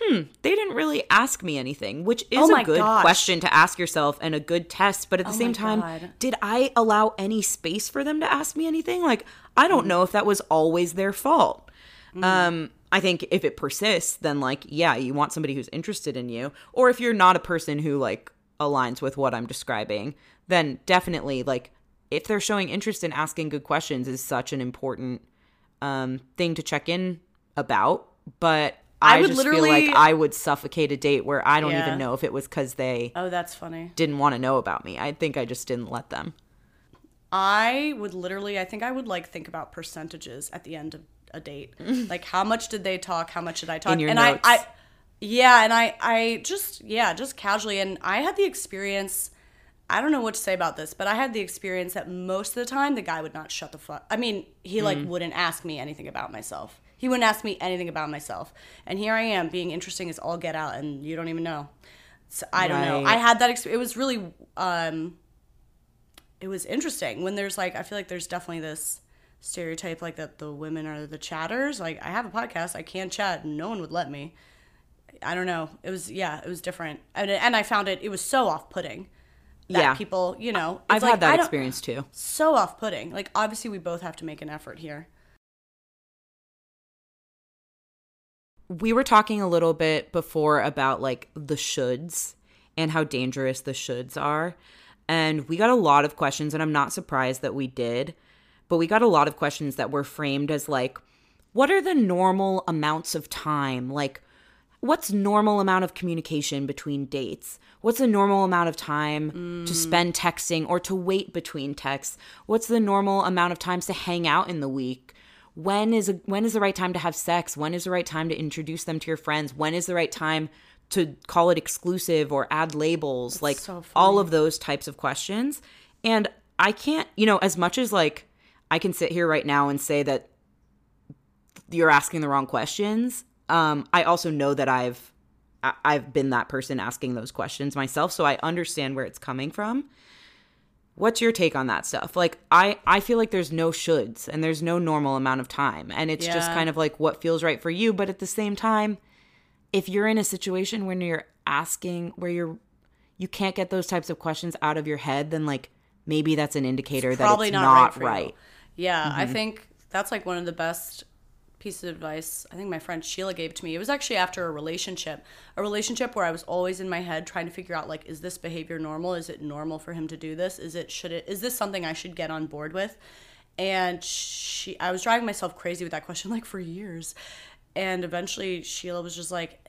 hmm, they didn't really ask me anything, which is Oh a good gosh. question to ask yourself and a good test. But at the Oh same time, God. did I allow any space for them to ask me anything? Like, I Mm. don't know if that was always their fault. Um, I think if it persists, then like, yeah, you want somebody who's interested in you. Or if you're not a person who like aligns with what I'm describing, then definitely like if they're showing interest in asking good questions is such an important um thing to check in about. But I I, would just feel literally- like I would suffocate a date where I don't Yeah. even know if it was because they Oh, that's funny. didn't want to know about me. I think I just didn't let them. I would literally, I think I would like think about percentages at the end of a date. like how much did they talk? How much did I talk? and notes. I, I, yeah, and I, I just, yeah, just casually. And I had the experience. I don't know what to say about this, but I had the experience that most of the time the guy would not shut the fuck. I mean, he like wouldn't ask me anything about myself. He wouldn't ask me anything about myself. And here I am being interesting as all get out, and you don't even know. So I don't know. I had that. Ex- it was really. um it was interesting when there's like I feel like there's definitely this stereotype like that the women are the chatters. Like I have a podcast, I can chat, and no one would let me. I don't know. It was yeah, it was different, and and I found it it was so off putting. That Yeah. people, you know, I've like, had that experience too. So off putting. Like obviously we both have to make an effort here. we were talking a little bit before about like the shoulds and how dangerous the shoulds are. And we got a lot of questions, and I'm not surprised that we did, but we got a lot of questions that were framed as like, what are the normal amounts of time? Like, what's normal amount of communication between dates? What's the normal amount of time to mm. spend texting or to wait between texts? What's the normal amount of times to hang out in the week? When is a, when is the right time to have sex? When is the right time to introduce them to your friends? When is the right time to call it exclusive or add labels? like so all of those types of questions. And I can't, you know, as much as like I can sit here right now and say that you're asking the wrong questions. Um, I also know that I've I- I've been that person asking those questions myself, so I understand where it's coming from. What's your take on that stuff? Like I I feel like there's no shoulds and there's no normal amount of time, and it's just kind of like what feels right for you. But at the same time, if you're in a situation when you're asking where you're you can't get those types of questions out of your head, then like maybe that's an indicator that Probably it's not, not, right right. Yeah, I Mm-hmm. think that's like one of the best pieces of advice I think my friend Sheila gave to me. It was actually after a relationship, a relationship where I was always in my head trying to figure out like, is this behavior normal? Is it normal for him to do this? Is it should it is this something I should get on board with? And she, I was driving myself crazy with that question like for years, and eventually Sheila was just like,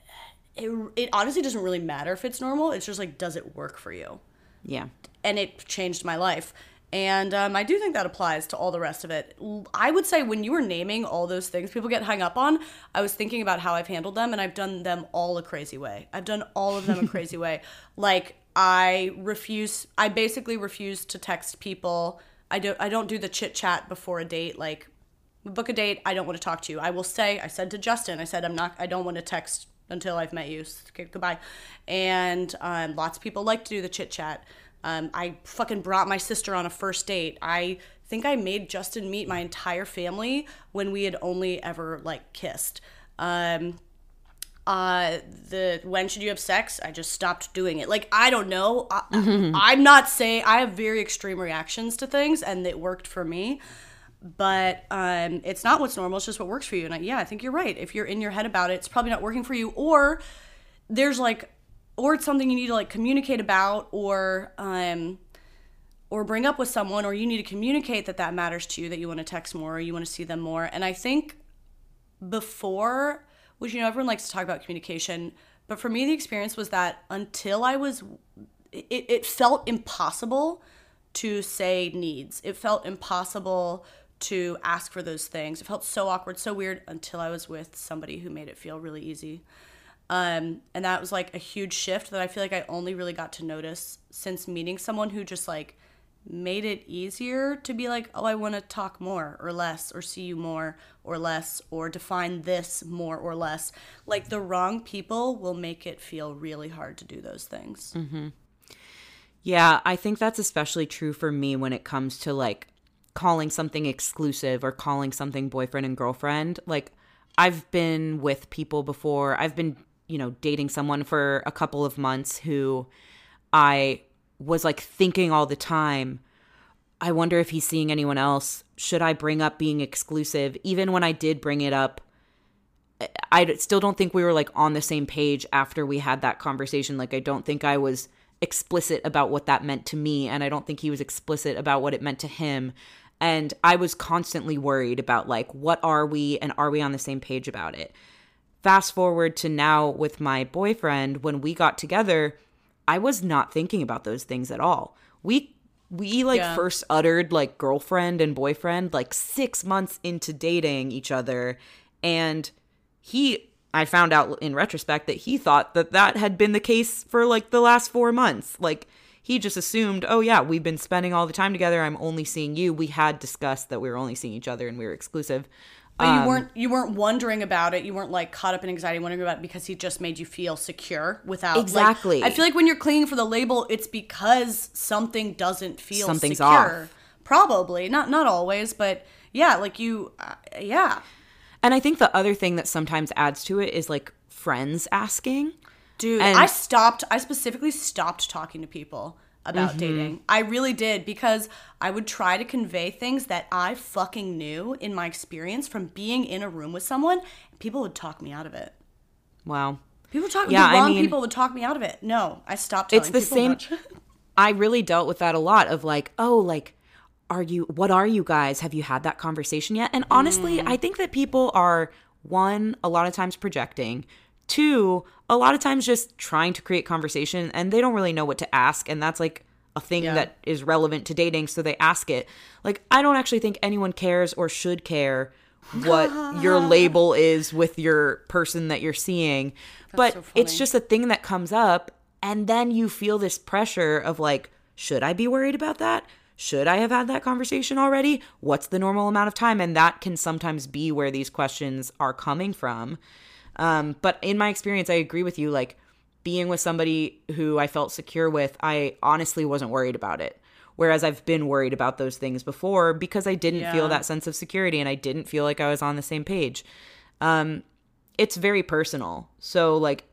it, it honestly doesn't really matter if it's normal. It's just like, does it work for you? Yeah. and it changed my life. And um, I do think that applies to all the rest of it. I would say when you were naming all those things people get hung up on, I was thinking about how I've handled them, and I've done them all a crazy way. I've done all of them a crazy way. Like I refuse. I basically refuse to text people. I don't. I don't do the chit chat before a date. Like book a date. I don't want to talk to you. I will say. I said to Justin. I said I'm not. I don't want to text until I've met you. Okay, goodbye. And um, lots of people like to do the chit chat. Um, I fucking brought my sister on a first date. I think I made Justin meet my entire family when we had only ever like kissed. Um, uh the when should you have sex? I just stopped doing it. Like i don't know. I, i'm not saying i have very extreme reactions to things and it worked for me. But um it's not what's normal. It's just what works for you. And I, yeah i think you're right. If you're in your head about it it's probably not working for you. Or there's like or it's something you need to like communicate about or um or bring up with someone or you need to communicate that that matters to you that you want to text more or you want to see them more. And i think before which you know everyone likes to talk about communication but for me the experience was that until i was it, it felt impossible to say needs. It felt impossible to ask for those things. It felt so awkward so weird until i was with somebody who made it feel really easy um, and that was like a huge shift that i feel like i only really got to notice since meeting someone who just like made it easier to be like, oh, I want to talk more or less, or see you more or less, or define this more or less. Like the wrong people will make it feel really hard to do those things. Mm-hmm. Yeah, I think that's especially true for me when it comes to like calling something exclusive or calling something boyfriend and girlfriend. Like, I've been with people before, I've been, you know, dating someone for a couple of months who I was like thinking all the time, I wonder if he's seeing anyone else. Should I bring up being exclusive? Even when I did bring it up, I still don't think we were like on the same page after we had that conversation. Like, I don't think I was explicit about what that meant to me, and I don't think he was explicit about what it meant to him. And I was constantly worried about like, what are we and are we on the same page about it? Fast forward to now with my boyfriend, when we got together, I was not thinking about those things at all. We we like yeah. first uttered like girlfriend and boyfriend like 6 months into dating each other and he I found out in retrospect that he thought that that had been the case for like the last 4 months. Like he just assumed, "Oh yeah, we've been spending all the time together. I'm only seeing you." We had discussed that we were only seeing each other and we were exclusive. But you um, weren't you weren't wondering about it. You weren't like caught up in anxiety wondering about it because he just made you feel secure without exactly. Like, I feel like when you're clinging for the label, it's because something doesn't feel something's secure. off. Probably not not always, but yeah, like you, uh, yeah. And I think the other thing that sometimes adds to it is like friends asking. Dude, and- I stopped. I specifically stopped talking to people about mm-hmm. dating. I really did because I would try to convey things that I fucking knew in my experience from being in a room with someone, and people would talk me out of it. Wow. People talk yeah, the wrong I mean, people would talk me out of it. No, I stopped It's the same I really dealt with that a lot of like, oh, like are you what are you guys? Have you had that conversation yet? And honestly, mm. I think that people are one a lot of times projecting Two, a lot of times just trying to create conversation and they don't really know what to ask. And that's like a thing yeah. that is relevant to dating. So they ask it. Like, I don't actually think anyone cares or should care what your label is with your person that you're seeing. That's but so it's just a thing that comes up. And then you feel this pressure of like, should I be worried about that? Should I have had that conversation already? What's the normal amount of time? And that can sometimes be where these questions are coming from. Um, but in my experience, I agree with you. Like being with somebody who I felt secure with, I honestly wasn't worried about it. Whereas I've been worried about those things before because I didn't yeah. feel that sense of security and I didn't feel like I was on the same page. Um, it's very personal. So, like,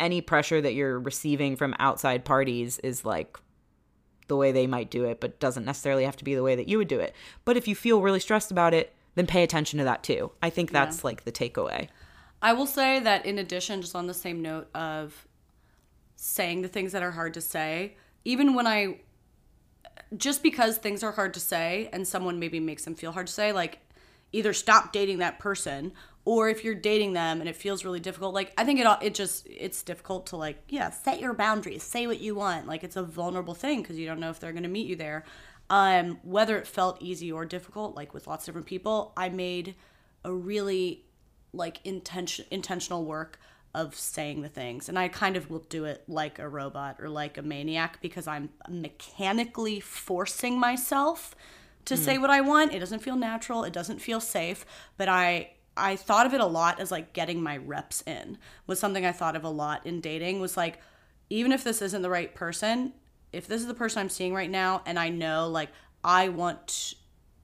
any pressure that you're receiving from outside parties is like the way they might do it, but doesn't necessarily have to be the way that you would do it. But if you feel really stressed about it, then pay attention to that too. I think that's yeah. like the takeaway. I will say that in addition, just on the same note of saying the things that are hard to say, even when I just because things are hard to say and someone maybe makes them feel hard to say, like either stop dating that person or if you're dating them and it feels really difficult, like I think it all—it just it's difficult to like yeah set your boundaries, say what you want. Like it's a vulnerable thing because you don't know if they're gonna meet you there. Um, whether it felt easy or difficult, like with lots of different people, I made a really like intention intentional work of saying the things. And i kind of will do it like a robot or like a maniac because i'm mechanically forcing myself to mm. say what i want. It doesn't feel natural. It doesn't feel safe. But i i thought of it a lot as like getting my reps in was something i thought of a lot in dating was like even if this isn't the right person if this is the person i'm seeing right now and i know like i want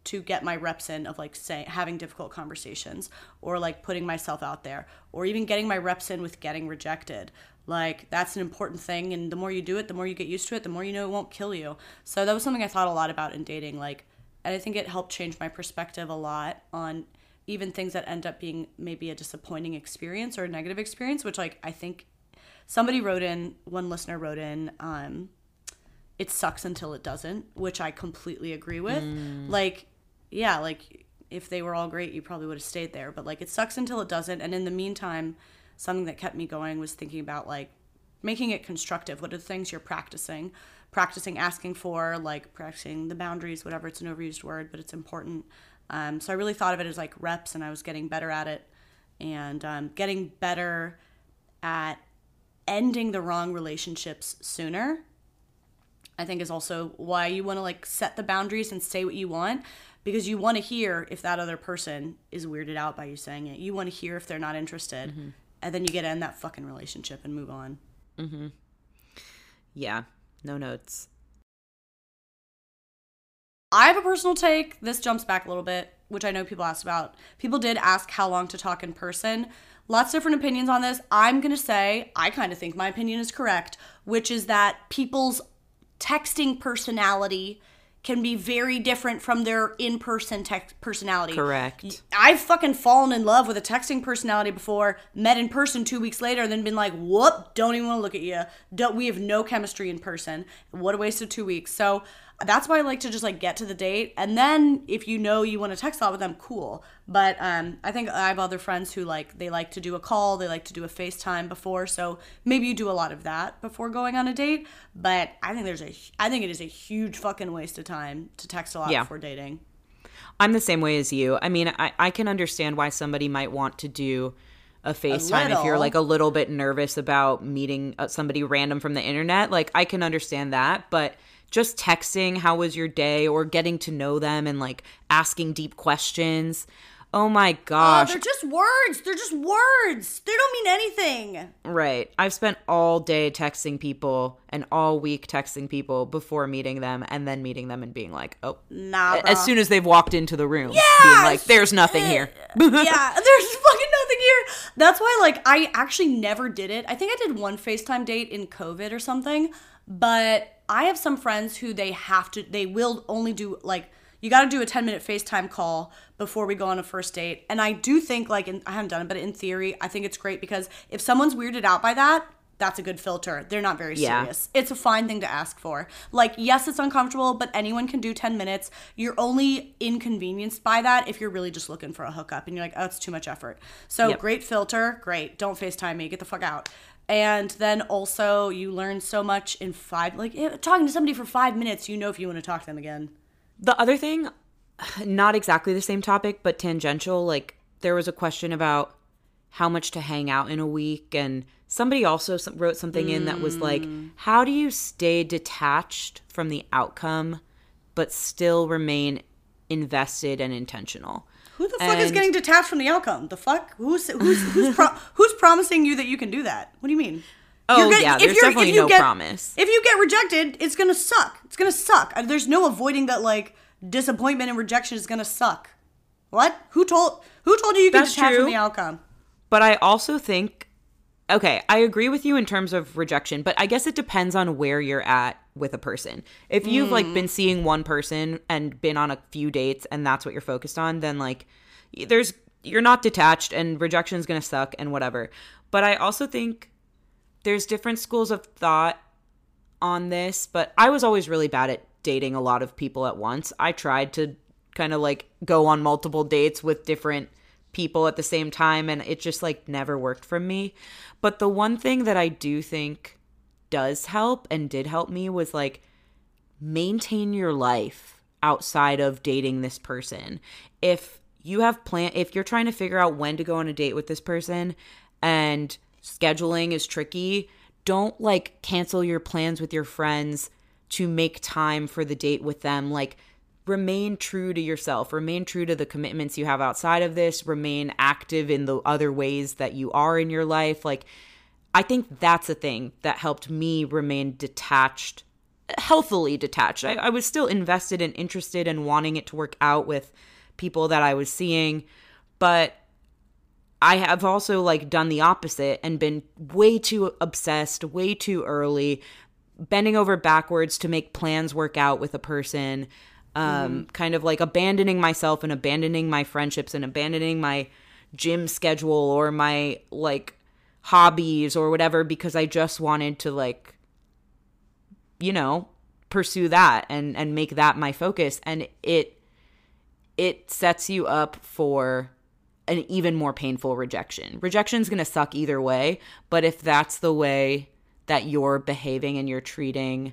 to get my reps in of like saying having difficult conversations or like putting myself out there or even getting my reps in with getting rejected like that's an important thing and the more you do it the more you get used to it the more you know it won't kill you so that was something i thought a lot about in dating like and i think it helped change my perspective a lot on even things that end up being maybe a disappointing experience or a negative experience which like i think somebody wrote in one listener wrote in um it sucks until it doesn't, which I completely agree with. Mm. Like yeah, like if they were all great, you probably would have stayed there. But like it sucks until it doesn't. And in the meantime, something that kept me going was thinking about like making it constructive. What are the things you're practicing? Practicing asking for, like practicing the boundaries, whatever. It's an overused word, but it's important. Um, so I really thought of it as like reps, and I was getting better at it, and um, getting better at ending the wrong relationships sooner I think is also why you want to like set the boundaries and say what you want because you want to hear if that other person is weirded out by you saying it. You want to hear if they're not interested. Mm-hmm. And then you get to end that fucking relationship and move on. Yeah, no notes. I have a personal take. This jumps back a little bit, which I know people asked about. People did ask how long to talk in person. Lots of different opinions on this. I'm going to say, I kind of think my opinion is correct, which is that people's texting personality can be very different from their in-person text personality. Correct. I've fucking fallen in love with a texting personality before, met in person two weeks later, and then been like, whoop, don't even want to look at you. Don't, we have no chemistry in person. What a waste of two weeks. So that's why I like to just like get to the date. And then if you know you want to text a lot with them, cool. But um, I think I have other friends who like, they like to do a call, they like to do a FaceTime before. So maybe you do a lot of that before going on a date. But I think there's a, I think it is a huge fucking waste of time to text a lot Yeah. before dating. I'm the same way as you. I mean, I, I can understand why somebody might want to do a FaceTime if you're like a little bit nervous about meeting uh, somebody random from the internet. Like, I can understand that. But just texting, how was your day, or getting to know them and like asking deep questions. Oh my Oh, gosh. they're just words. They're just words. They don't mean anything. Right. I've spent all day texting people and all week texting people before meeting them and then meeting them and being like, oh, Nah, as soon as they've walked into the room, being like, there's nothing here. yeah, there's fucking nothing here. That's why, like, I actually never did it. I think I did one FaceTime date in COVID or something, but I have some friends who they have to, they will only do, like, you got to do a 10 minute FaceTime call before we go on a first date. And I do think, like, in, I haven't done it, but in theory, I think it's great because if someone's weirded out by that, that's a good filter. They're not very Yeah. serious. It's a fine thing to ask for. Like, yes, it's uncomfortable, but anyone can do 10 minutes. You're only inconvenienced by that if you're really just looking for a hookup and you're like, oh, it's too much effort. So, Yep. great filter. Great. Don't FaceTime me. Get the fuck out. And then also, you learn so much in five, like, eh, talking to somebody for five minutes, you know if you want to talk to them again. The other thing, not exactly the same topic, but tangential, like there was a question about how much to hang out in a week. And somebody also wrote something in that was like, how do you stay detached from the outcome, but still remain invested and intentional? Who the fuck is getting detached from the outcome? The fuck? Who's who's who's, pro- who's promising you that you can do that? What do you mean? Oh, You're get- yeah, if there's definitely you no get- promise. If you get rejected, it's gonna suck. It's gonna suck. Uh, There's no avoiding that. Like disappointment and rejection is gonna suck. What? Who told? Who told you you can detach from the outcome? But I also think, okay, I agree with you in terms of rejection, but I guess it depends on where you're at with a person. If you've like hmm. been seeing one person and been on a few dates and that's what you're focused on, then like there's you're not detached and rejection is going to suck and whatever. But I also think there's different schools of thought on this, but I was always really bad at dating a lot of people at once. I tried to kind of like go on multiple dates with different people at the same time and it just like never worked for me. But the one thing that I do think does help and did help me was like maintain your life outside of dating this person. If you have plan if you're trying to figure out when to go on a date with this person and scheduling is tricky, don't like cancel your plans with your friends to make time for the date with them. Like remain true to yourself, remain true to the commitments you have outside of this, remain active in the other ways that you are in your life. Like I think that's a thing that helped me remain detached, healthily detached. I, I was still invested and interested and wanting it to work out with people that I was seeing, but I have also like done the opposite and been way too obsessed, way too early, bending over backwards to make plans work out with a person, um, kind of like abandoning myself and abandoning my friendships and abandoning my gym schedule or my like hobbies or whatever because I just wanted to like you know pursue that and and make that my focus and it it sets you up for an even more painful rejection. Rejection's going to suck either way, but if that's the way that you're behaving and you're treating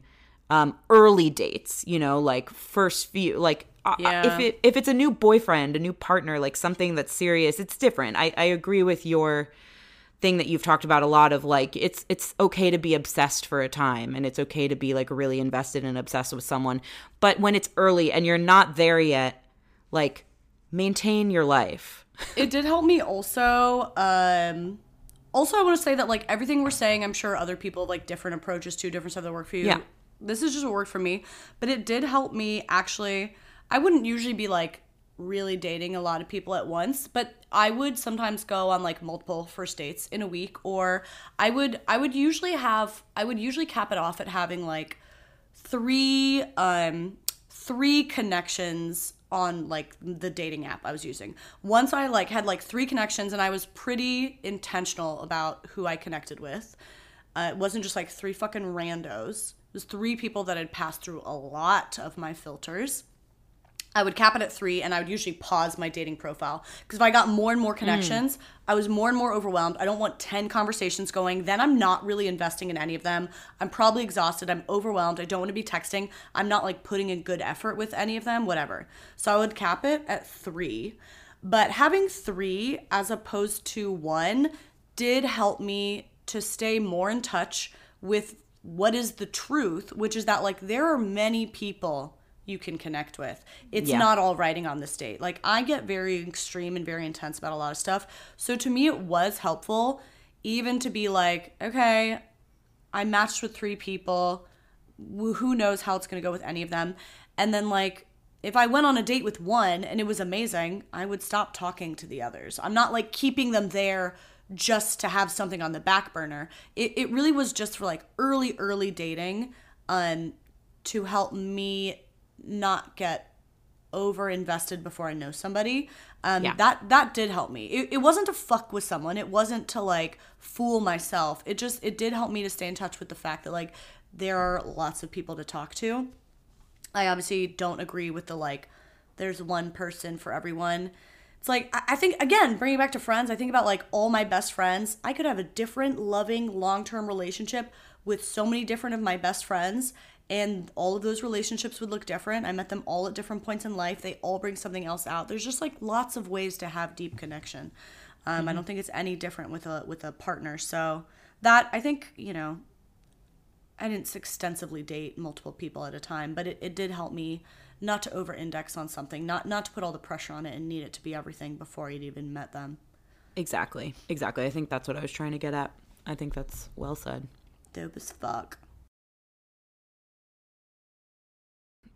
um early dates, you know, like first few like uh, Yeah. if it if it's a new boyfriend, a new partner, like something that's serious, it's different. I I agree with your thing that you've talked about a lot of like it's it's okay to be obsessed for a time and it's okay to be like really invested and obsessed with someone but when it's early and you're not there yet like maintain your life it did help me also um also i want to say that like everything we're saying i'm sure other people have like different approaches to different stuff that work for you Yeah. This is just what worked for me but it did help me actually i wouldn't usually be like really dating a lot of people at once but i would sometimes go on like multiple first dates in a week or i would i would usually have i would usually cap it off at having like three um three connections on like the dating app I was using. Once I like had like three connections and I was pretty intentional about who I connected with. Uh, it wasn't just like three fucking randos. Was three people that had passed through a lot of my filters. I would cap it at three and I would usually pause my dating profile. Because if I got more and more hmm. connections, I was more and more overwhelmed. I don't want 10 conversations going. Then I'm not really investing in any of them. I'm probably exhausted. I'm overwhelmed. I don't want to be texting. I'm not like putting in good effort with any of them, whatever. So I would cap it at three. But having three as opposed to one did help me to stay more in touch with what is the truth, which is that like there are many people you can connect with. It's Yeah. not all writing on this date. Like I get very extreme and very intense about a lot of stuff. So to me it was helpful even to be like, okay, I matched with three people. Who knows how it's going to go with any of them? And then like if I went on a date with one and it was amazing, I would stop talking to the others. I'm not like keeping them there just to have something on the back burner. It, it really was just for like early, early dating um, to help me not get over invested before I know somebody. Um, Yeah. That that did help me. It, it wasn't to fuck with someone. It wasn't to like fool myself. It just it did help me to stay in touch with the fact that like there are lots of people to talk to. I obviously don't agree with the like there's one person for everyone. It's like I think again, bringing back to friends, I think about like all my best friends. I could have a different, loving, long-term relationship with so many different of my best friends, and all of those relationships would look different. I met them all at different points in life. They all bring something else out. There's just like lots of ways to have deep connection. Um, I don't think it's any different with a with a partner. So that I think you know I didn't extensively date multiple people at a time, but it, it did help me not to over index on something, not not to put all the pressure on it and need it to be everything before you'd even met them. exactly exactly i think that's what i was trying to get at i think that's well said Dope as fuck.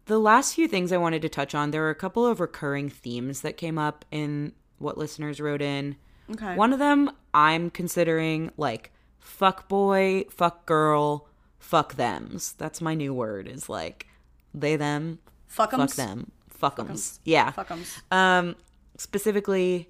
The last few things I wanted to touch on, there were a couple of recurring themes that came up in what listeners wrote in. Okay. One of them I'm considering like fuck boy, fuck girl, fuck thems. That's my new word is like they them, Fuck 'ems. fuck them, fuck 'ems. Yeah. Fuck 'ems. Um specifically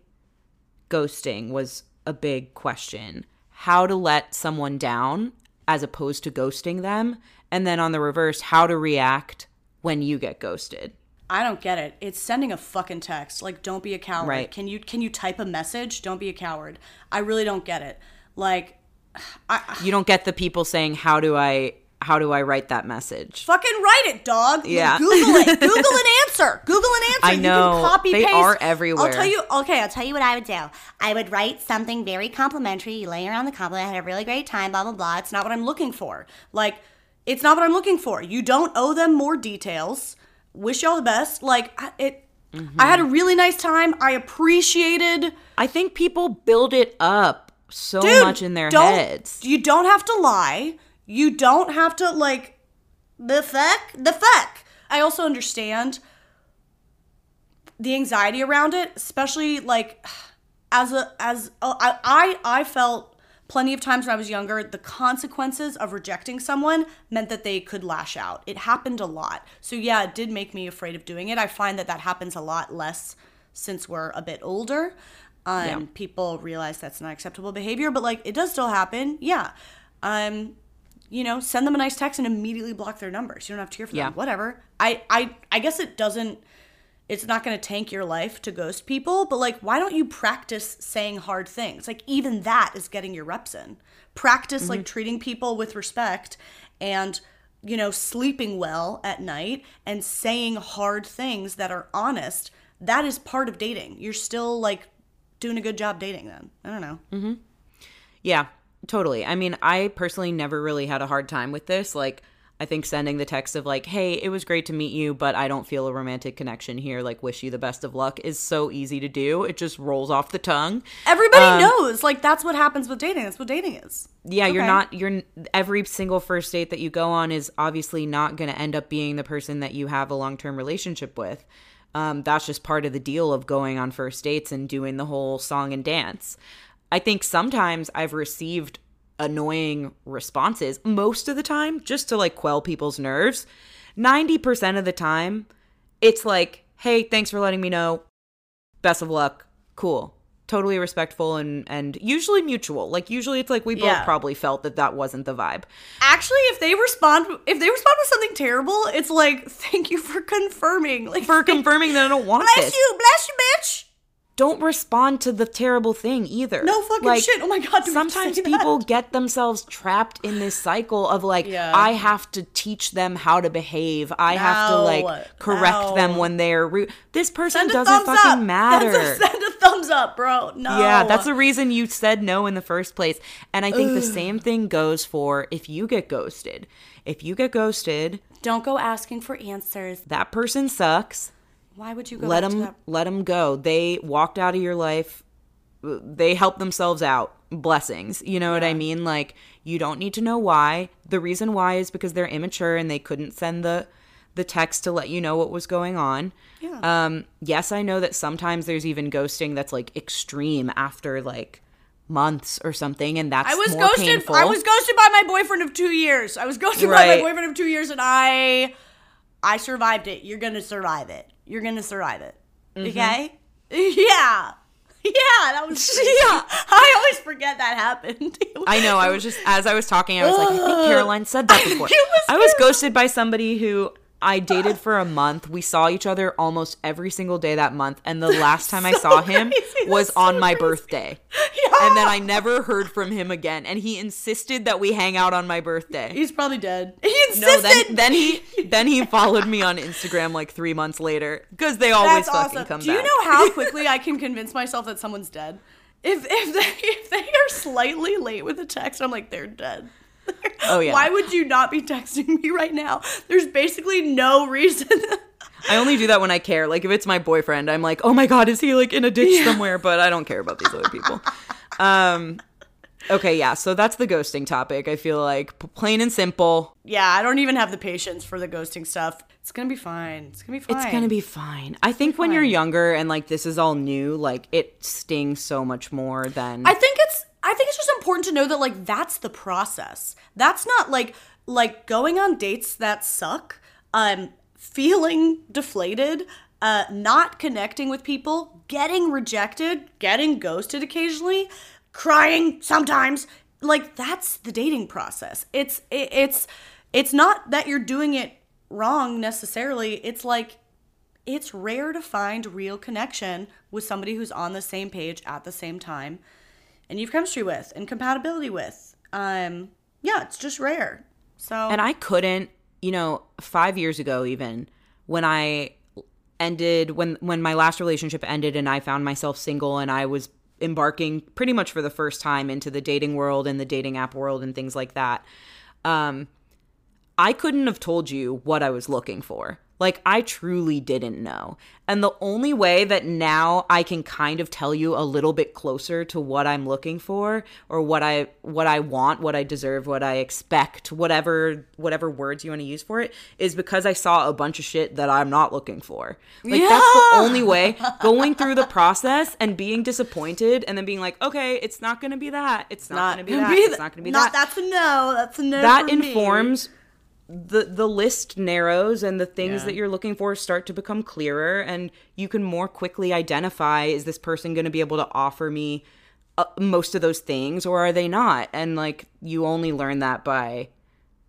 ghosting was a big question. How to let someone down as opposed to ghosting them, and then on the reverse, how to react when you get ghosted. I don't get it. It's sending a fucking text. Like, don't be a coward. Right. Can you can you type a message? Don't be a coward. I really don't get it. Like, I, You don't get the people saying, "How do I how do I write that message?" fucking write it, dog. Yeah. Google it. Google an answer. Google an answer. I You know. can copy They paste. are everywhere. I'll tell you. Okay, I'll tell you what I would do. I would write something very complimentary. You lay around the compliment. I had a really great time. Blah blah blah. It's not what I'm looking for. Like, it's not what I'm looking for. You don't owe them more details. Wish y'all the best. Like I- it. Mm-hmm. I had a really nice time. I appreciated. I think people build it up so Dude, much in their don't- heads. You don't have to lie. You don't have to like the fuck the fuck. I also understand the anxiety around it, especially like as a as oh, I I I felt plenty of times when I was younger the consequences of rejecting someone meant that they could lash out. It happened a lot. So yeah, it did make me afraid of doing it. I find that that happens a lot less since we're a bit older. Um, Yeah. people realize that's not acceptable behavior, but like it does still happen. Yeah. Um, you know, send them a nice text and immediately block their numbers. You don't have to hear from Yeah. them. Whatever. I I I guess it doesn't it's not going to tank your life to ghost people, but like, why don't you practice saying hard things? Like, even that is getting your reps in. Practice like mm-hmm. treating people with respect and, you know, sleeping well at night and saying hard things that are honest. That is part of dating. You're still like doing a good job dating then. I don't know. Mm-hmm. Yeah, totally. I mean, I personally never really had a hard time with this. Like, I think sending the text of like, "Hey, it was great to meet you, but I don't feel a romantic connection here. Like, wish you the best of luck." is so easy to do. It just rolls off the tongue. Everybody Um, knows. Like that's what happens with dating. That's what dating is. Yeah, you're not you're every single first date that you go on is obviously not going to end up being the person that you have a long-term relationship with. Um, that's just part of the deal of going on first dates and doing the whole song and dance. I think sometimes I've received annoying responses most of the time just to like quell people's nerves. 90% of the time it's like, "Hey, thanks for letting me know. Best of luck. Cool." Totally respectful and and usually mutual. Like usually it's like we both Yeah. probably felt that that wasn't the vibe. Actually, if they respond, if they respond with something terrible, it's like, thank you for confirming. Like For confirming that I don't want to. bless this. you, bless you, bitch. Don't respond to the terrible thing either. No fucking shit. Oh my God, do we have to Sometimes say that? people get themselves trapped in this cycle of like, Yeah. I have to teach them how to behave. I have to like correct them when they're rude. This person Send doesn't fucking up. matter. That's a- send a thumbs up, bro. No. Yeah, that's the reason you said no in the first place. And I think the same thing goes for if you get ghosted. If you get ghosted, Don't go asking for answers. that person sucks. Why would you go let them let them go. They walked out of your life. They helped themselves out. Blessings. You know what I mean? Like you don't need to know why. The reason why is because they're immature and they couldn't send the the text to let you know what was going on. Yeah. Um yes, I know that sometimes there's even ghosting that's like extreme after like months or something and that's I was ghosted. painful. I was ghosted by my boyfriend of two years. I was ghosted by my boyfriend of two years, and I, I survived it. You're gonna survive it. You're gonna survive it. Mm-hmm. Okay? Yeah. Yeah, that was yeah. I always forget that happened. I know. I was just as I was talking, I was like, I think Caroline said that before. It was I was ghosted by somebody who I dated for a month. We saw each other almost every single day that month, and the last time I so saw him crazy. was That's on so my crazy. birthday. Yeah. And then I never heard from him again, and he insisted that we hang out on my birthday. He's probably dead. He No, insisted. then then he then he followed me on Instagram like three months later because they always That's fucking awesome. come Do back. you know how quickly I can convince myself that someone's dead? If if they if they are slightly late with a text, I'm like they're dead. Oh, yeah. Why would you not be texting me right now? There's basically no reason. I only do that when I care. Like if it's my boyfriend, I'm like, oh my god, is he like in a ditch somewhere? But I don't care about these other people. Um, okay, yeah. So that's the ghosting topic. I feel like plain and simple. yeah, I don't even have the patience for the ghosting stuff. It's gonna be fine. It's gonna be fine. It's gonna be fine. I think when you're younger and like this is all new, like it stings so much more than I think it's I think it's just important to know that like that's the process. That's not like like going on dates that suck, um feeling deflated, uh not connecting with people, getting rejected, getting ghosted occasionally, crying sometimes. Like that's the dating process. It's it, it's it's not that you're doing it wrong necessarily. It's like it's rare to find real connection with somebody who's on the same page at the same time and you've chemistry with and compatibility with. Um, yeah, it's just rare. So And I couldn't, you know, five years ago even when I ended when when my last relationship ended and I found myself single and I was embarking pretty much for the first time into the dating world and the dating app world and things like that. Um I couldn't have told you what I was looking for. Like I truly didn't know. And the only way that now I can kind of tell you a little bit closer to what I'm looking for or what I what I want, what I deserve, what I expect, whatever whatever words you want to use for it is because I saw a bunch of shit that I'm not looking for. Like that's the only way going through the process and being disappointed and then being like, "Okay, it's not going to be that. It's not, going to be that. it's not going to be not, that." That's a no. That's a no. that for me. The the list narrows and the things Yeah. that you're looking for start to become clearer and you can more quickly identify is this person going to be able to offer me uh, most of those things or are they not and like you only learn that by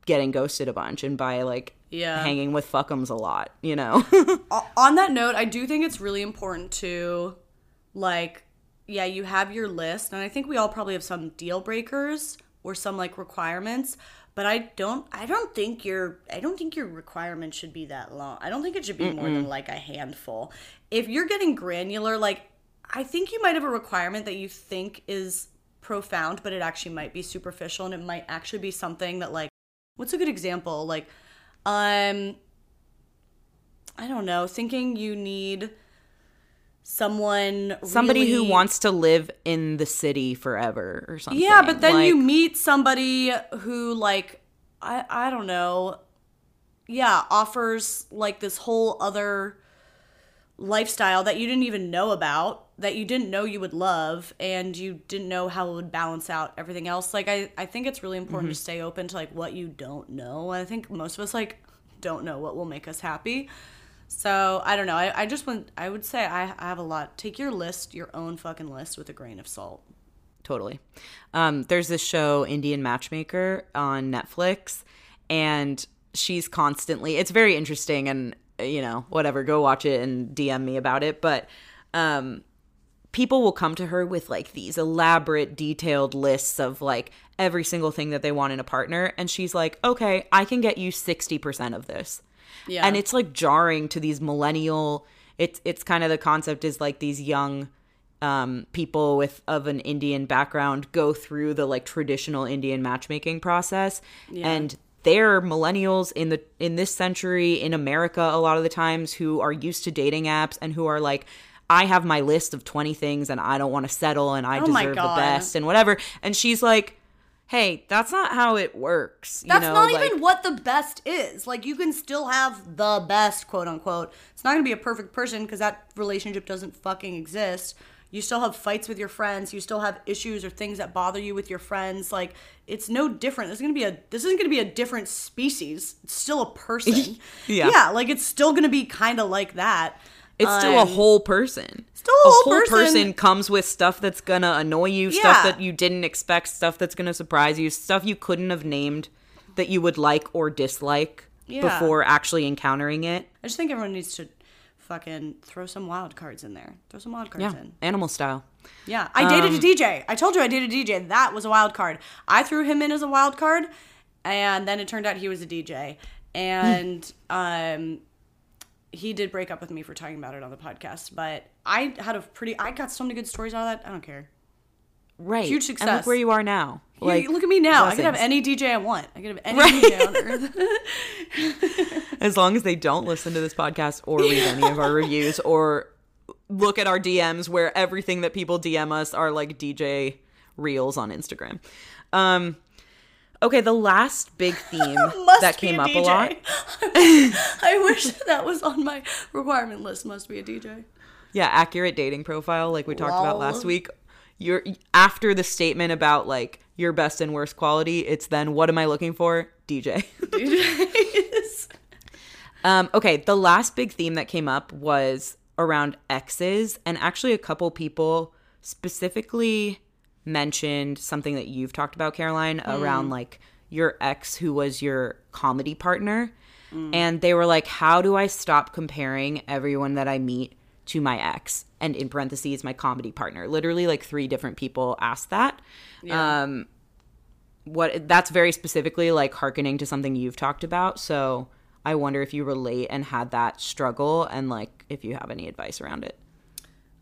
getting ghosted a bunch and by like Yeah. hanging with fuckums a lot you know on that note, I do think it's really important to like yeah, you have your list and I think we all probably have some deal breakers or some like requirements, but I don't I don't think your I don't think your requirement should be that long. I don't think it should be more than like a handful. If you're getting granular like I think you might have a requirement that you think is profound, but it actually might be superficial and it might actually be something that like what's a good example? Like um I don't know, thinking you need someone Somebody who wants to live in the city forever or something. Yeah, but then you meet somebody who like I I don't know. Yeah, offers like this whole other lifestyle that you didn't even know about, that you didn't know you would love and you didn't know how it would balance out everything else. Like I I think it's really important to mm-hmm. stay open to like what you don't know. I think most of us like don't know what will make us happy. So I don't know. I, I just want I would say I, I have a lot. Take your list, your own fucking list with a grain of salt. totally. Um, there's this show, Indian Matchmaker, on Netflix, and she's constantly. It's very interesting, and you know, whatever. Go watch it and DM me about it. But um, people will come to her with like these elaborate, detailed lists of like every single thing that they want in a partner, and she's like, "Okay, I can get you sixty percent of this." Yeah. and it's like jarring to these millennial it's it's kind of the concept is like these young um people with of an indian background go through the like traditional indian matchmaking process and they're millennials in the in this century in america a lot of the times who are used to dating apps and who are like I have my list of 20 things and I don't want to settle and I Oh deserve the best and whatever. And she's like, hey, that's not how it works. You That's know, not like- even what the best is. Like you can still have the best, quote unquote. It's not gonna be a perfect person because that relationship doesn't fucking exist. You still have fights with your friends. You still have issues or things that bother you with your friends. Like it's no different. This is gonna be a. This isn't gonna be a different species. It's still a person. Yeah. Yeah. Like it's still gonna be kind of like that. It's still a Um, whole person. Still a whole person. comes with stuff that's gonna annoy you, Yeah. stuff that you didn't expect, stuff that's gonna surprise you, stuff you couldn't have named that you would like or dislike Yeah. before actually encountering it. I just think everyone needs to fucking throw some wild cards in there. Throw some wild cards Yeah, in. animal style. Yeah, I dated Um, a DJ. I told you I dated a DJ. That was a wild card. I threw him in as a wild card, and then it turned out he was a DJ. And um, he did break up with me for talking about it on the podcast. But I had a pretty. I got so many good stories out of that. I don't care. Right. Huge And success. look where you are now. Like, look at me now. I could have any DJ I want. I could have any DJ on earth. As long as they don't listen to this podcast or read any of our reviews or look at our DMs where everything that people DM us are like DJ reels on Instagram. Um okay, the last big theme that came up a lot. I wish that was on my requirement list. Must be a DJ. Yeah, accurate dating profile like we talked about last week. You're after the statement about like your best and worst quality, it's then what am I looking for? DJ. DJs. Um, okay, the last big theme that came up was around exes, and actually, a couple people specifically mentioned something that you've talked about, Caroline, around like your ex who was your comedy partner. And they were like, How do I stop comparing everyone that I meet to my ex? And in parentheses, my comedy partner. Literally, like three different people asked that. Um, what that's very specifically like hearkening to something you've talked about. So I wonder if you relate and had that struggle and like if you have any advice around it.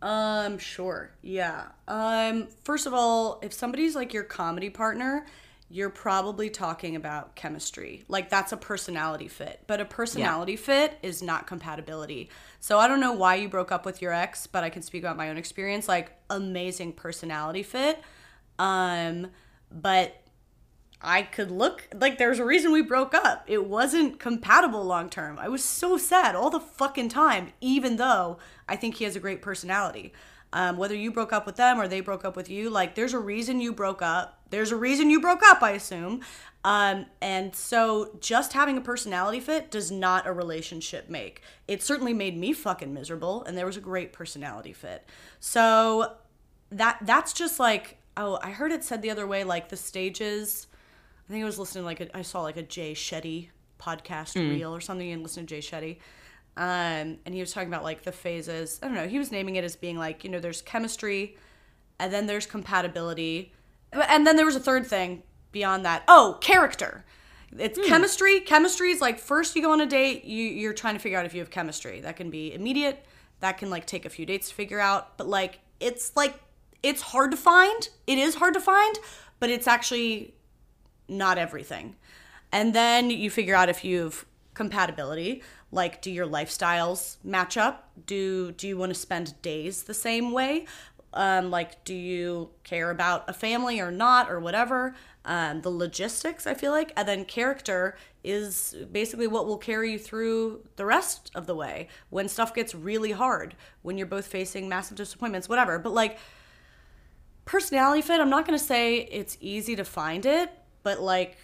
Um, sure. Yeah. Um, first of all, if somebody's like your comedy partner, you're probably talking about chemistry. Like that's a personality fit. But a personality fit is not compatibility. So I don't know why you broke up with your ex, but I can speak about my own experience. Like amazing personality fit. Um, but I could look like there's a reason we broke up. It wasn't compatible long term. I was so sad all the fucking time, even though I think he has a great personality. Um, whether you broke up with them or they broke up with you, like there's a reason you broke up. There's a reason you broke up, I assume. Um, and so just having a personality fit does not a relationship make. It certainly made me fucking miserable, and there was a great personality fit. So that that's just like oh, I heard it said the other way, like the stages. I think I was listening like a, I saw like a Jay Shetty podcast reel or something and listened to Jay Shetty. Um, and he was talking about like the phases. I don't know. He was naming it as being like you know there's chemistry, and then there's compatibility, and then there was a third thing beyond that. Oh, character. It's chemistry. Chemistry is like first you go on a date, you you're trying to figure out if you have chemistry. That can be immediate. That can like take a few dates to figure out. But like it's like it's hard to find. It is hard to find, but it's actually not everything. And then you figure out if you've compatibility like do your lifestyles match up? Do do you want to spend days the same way? Um, like do you care about a family or not or whatever? Um, the logistics i feel like and then character is basically what will carry you through the rest of the way when stuff gets really hard when you're both facing massive disappointments whatever. But like personality fit i'm not going to say it's easy to find it but like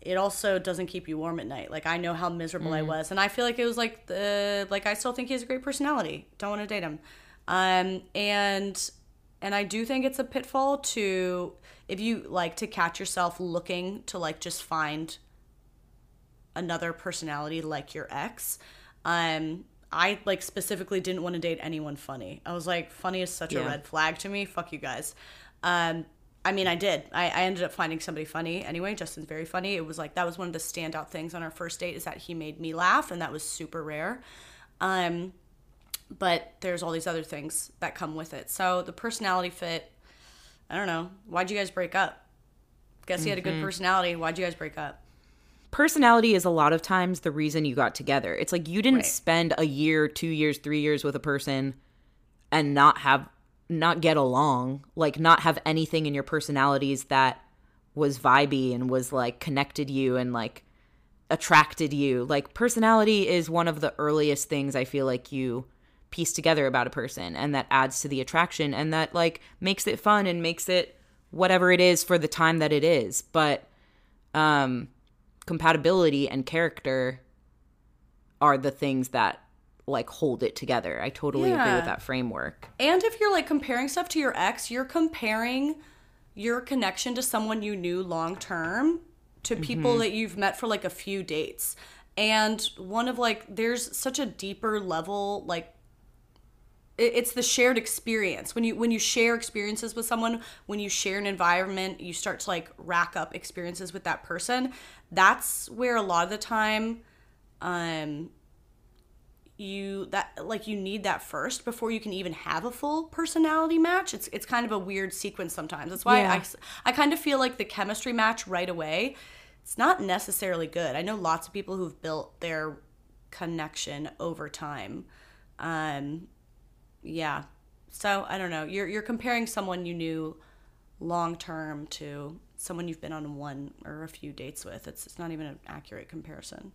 it also doesn't keep you warm at night. Like I know how miserable mm. I was, and I feel like it was like the like I still think he has a great personality. Don't want to date him, um, and and I do think it's a pitfall to if you like to catch yourself looking to like just find another personality like your ex. Um, I like specifically didn't want to date anyone funny. I was like, funny is such yeah. a red flag to me. Fuck you guys. Um, I mean, I did. I, I ended up finding somebody funny anyway. Justin's very funny. It was like that was one of the standout things on our first date is that he made me laugh, and that was super rare. Um, but there's all these other things that come with it. So the personality fit. I don't know. Why'd you guys break up? Guess he had a good mm-hmm. personality. Why'd you guys break up? Personality is a lot of times the reason you got together. It's like you didn't right. spend a year, two years, three years with a person and not have not get along, like not have anything in your personalities that was vibey and was like connected you and like attracted you. Like personality is one of the earliest things I feel like you piece together about a person and that adds to the attraction and that like makes it fun and makes it whatever it is for the time that it is. But um compatibility and character are the things that like hold it together. I totally yeah. agree with that framework. And if you're like comparing stuff to your ex, you're comparing your connection to someone you knew long term to people mm-hmm. that you've met for like a few dates. And one of like there's such a deeper level like it's the shared experience when you when you share experiences with someone when you share an environment you start to like rack up experiences with that person that's where a lot of the time um you that like you need that first before you can even have a full personality match. It's it's kind of a weird sequence sometimes. That's why yeah. I, I kind of feel like the chemistry match right away it's not necessarily good. I know lots of people who've built their connection over time. Um yeah. So i don't know. You're you're comparing someone you knew long term to someone you've been on one or a few dates with. It's it's not even an accurate comparison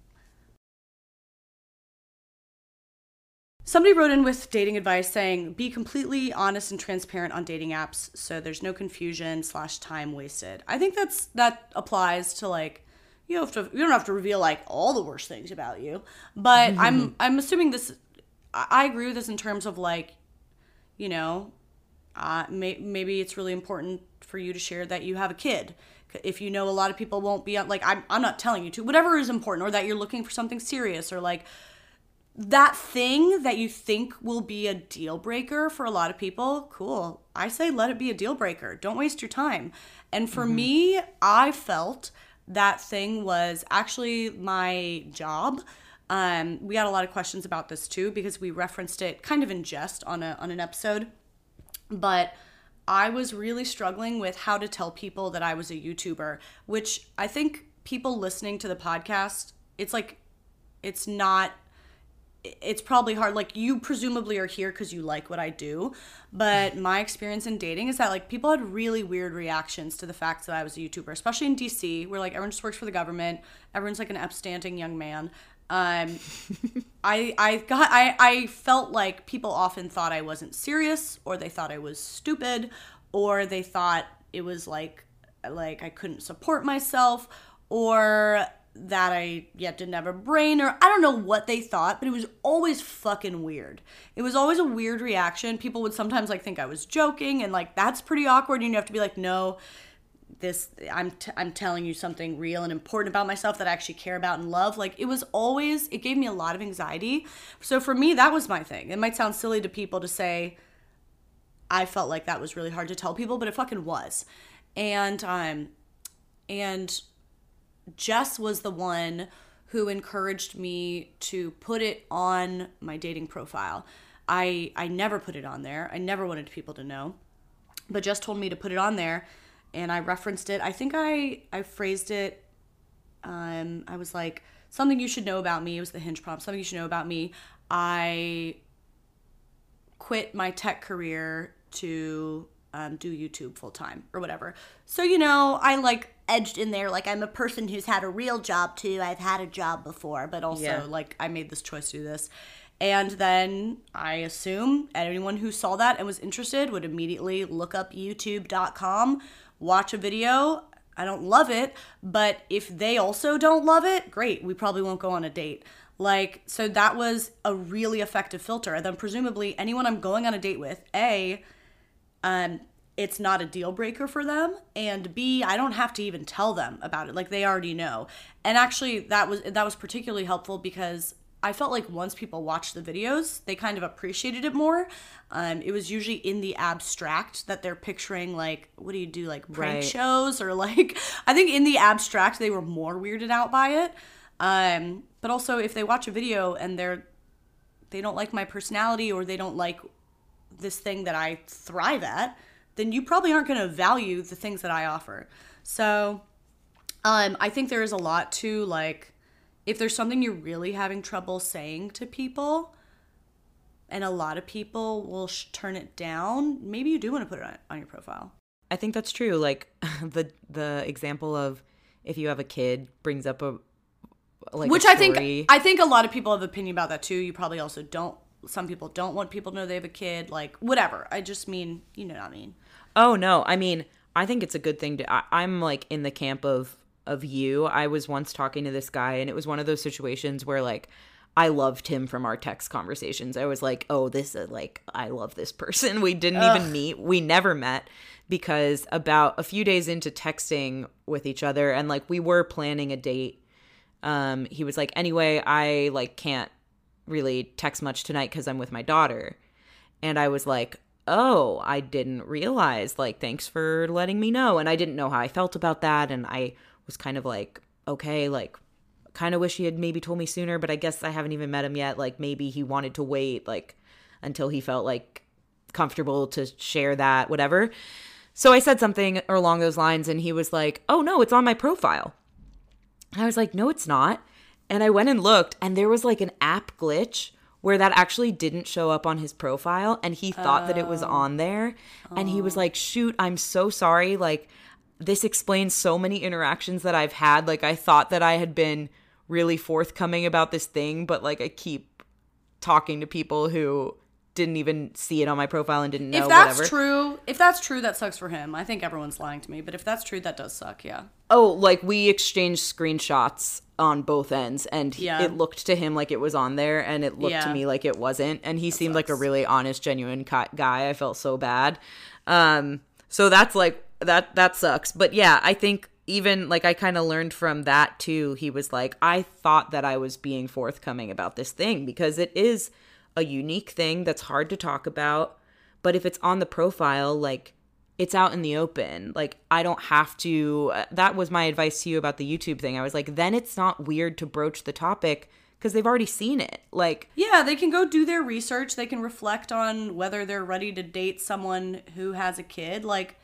Somebody wrote in with dating advice saying, be completely honest and transparent on dating apps so there's no confusion slash time wasted. I think that's that applies to like you have to you don't have to reveal like all the worst things about you. But I'm I'm assuming this I agree with this in terms of like, you know, uh, may, maybe it's really important for you to share that you have a kid. If you know a lot of people won't be like I'm I'm not telling you to whatever is important or that you're looking for something serious or like that thing that you think will be a deal breaker for a lot of people, cool. I say let it be a deal breaker. Don't waste your time. And for mm-hmm. me, I felt that thing was actually my job. Um, we got a lot of questions about this too because we referenced it kind of in jest on a on an episode. But I was really struggling with how to tell people that I was a YouTuber, which I think people listening to the podcast, it's like it's not it's probably hard like you presumably are here because you like what i do but my experience in dating is that like people had really weird reactions to the fact that i was a youtuber especially in dc where like everyone just works for the government everyone's like an upstanding young man. Um i i got i i felt like people often thought i wasn't serious or they thought i was stupid or they thought it was like like i couldn't support myself or that I yet didn't have a brain or I don't know what they thought, but it was always fucking weird. It was always a weird reaction. People would sometimes like think I was joking and like that's pretty awkward and you have to be like, "No, this I'm t- I'm telling you something real and important about myself that I actually care about and love." Like it was always it gave me a lot of anxiety. So for me, that was my thing. It might sound silly to people to say I felt like that was really hard to tell people, but it fucking was. And um and Jess was the one who encouraged me to put it on my dating profile. I I never put it on there. I never wanted people to know. but Jess told me to put it on there and I referenced it. I think I I phrased it um I was like something you should know about me. It was the hinge prompt. Something you should know about me. I quit my tech career to um, do YouTube full time or whatever. So, you know, I like edged in there like I'm a person who's had a real job too. I've had a job before, but also Yeah. like I made this choice to do this. And then I assume anyone who saw that and was interested would immediately look up youtube.com, watch a video. I don't love it, but if they also don't love it, great. We probably won't go on a date. Like, so that was a really effective filter. And then presumably anyone I'm going on a date with, A, um, it's not a deal breaker for them and b i don't have to even tell them about it. Like they already know. And actually that was that was particularly helpful because i felt like once people watched the videos they kind of appreciated it more. Um, it was usually in the abstract that they're picturing like what do you do like prank Right. shows? Or like i think in the abstract they were more weirded out by it. Um, but also if they watch a video and they're they don't like my personality or they don't like this thing that I thrive at, then you probably aren't going to value the things that I offer. So, um, I think there is a lot to like, if there's something you're really having trouble saying to people, and a lot of people will sh- turn it down, maybe you do want to put it on, on your profile. I think that's true. Like the the example of if you have a kid brings up a like a Which I think I think a lot of people have opinion about that too. You probably also don't. Some people don't want people to know they have a kid. Like whatever. I just mean, you know what I mean. Oh no, I mean, I think it's a good thing to. I, I'm like in the camp of of you. I was once talking to this guy, and it was one of those situations where like I loved him from our text conversations. I was like, oh, this is like I love this person. We didn't even meet. We never met because about a few days into texting with each other, and like we were planning a date. Um, he was like, anyway, I like can't really text much tonight because I'm with my daughter. And I was like, oh, I didn't realize. Like, thanks for letting me know. And I didn't know how I felt about that. And I was kind of like, okay, like, kind of wish he had maybe told me sooner, but I guess I haven't even met him yet. Like, maybe he wanted to wait, like, until he felt like comfortable to share that, whatever. So I said something along those lines, and he was like, oh, no, it's on my profile. And I was like, no, it's not. And I went and looked, and there was like an app glitch where that actually didn't show up on his profile. And he thought that it was oh. on there. And he was like, shoot, I'm so sorry. Like, this explains so many interactions that I've had. Like, I thought that I had been really forthcoming about this thing, but like, I keep talking to people who didn't even see it on my profile and didn't know if that's whatever. true, if that's true, that sucks for him. I think everyone's lying to me, but if that's true, that does suck. Yeah. Oh, like we exchanged screenshots on both ends, and he- Yeah. it looked to him like it was on there, and it looked to me like it wasn't. And he seemed like a really honest, genuine guy. I felt so bad. Um, so that's like that. That sucks. But yeah, I think even like I kind of learned from that too. He was like, I thought that I was being forthcoming about this thing because it is a unique thing that's hard to talk about. But if it's on the profile, like it's out in the open. Like I don't have to. uh, That was my advice to you about the YouTube thing. I was like, then it's not weird to broach the topic because they've already seen it. Like Yeah, they can go do their research. They can reflect on whether they're ready to date someone who has a kid. Like,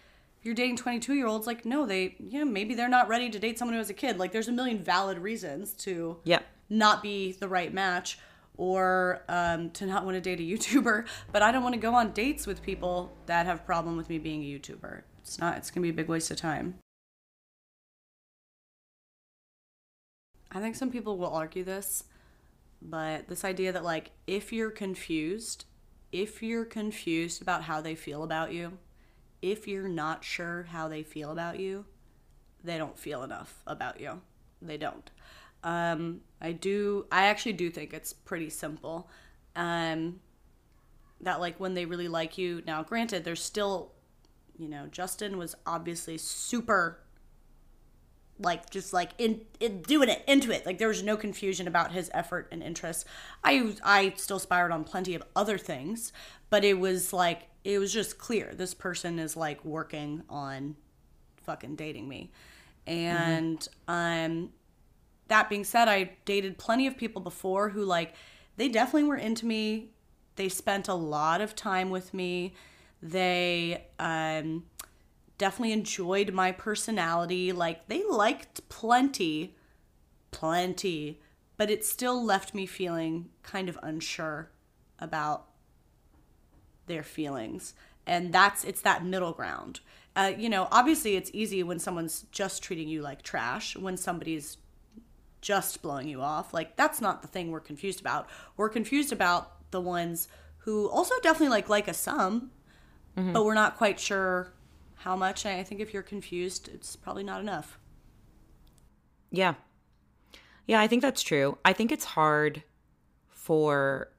you're dating 22 year olds, like, no, they, know, maybe they're not ready to date someone who has a kid. Like, there's a million valid reasons to yeah. not be the right match or um, to not want to date a YouTuber. But I don't want to go on dates with people that have problem with me being a YouTuber. It's not, it's to be a big waste of time. I think some people will argue this, but this idea that, like, if you're confused, if you're confused about how they feel about you, if you're not sure how they feel about you, they don't feel enough about you. They don't. Um, I do. I actually do think it's pretty simple. Um, that like when they really like you. Now, granted, there's still, you know, Justin was obviously super like just like in, in doing it into it like there was no confusion about his effort and interest i i still spiraled on plenty of other things but it was like it was just clear this person is like working on fucking dating me and um that being said i dated plenty of people before who like they definitely were into me they spent a lot of time with me They um, definitely enjoyed my personality. Like they liked plenty, plenty, but it still left me feeling kind of unsure about their feelings. And that's it's that middle ground. Uh, you know, obviously it's easy when someone's just treating you like trash, when somebody's just blowing you off. Like that's not the thing we're confused about. We're confused about the ones who also definitely like like us some, mm-hmm. but we're not quite sure how much. I think if you're confused, it's probably not enough. Yeah. Yeah, I think that's true. I think it's hard for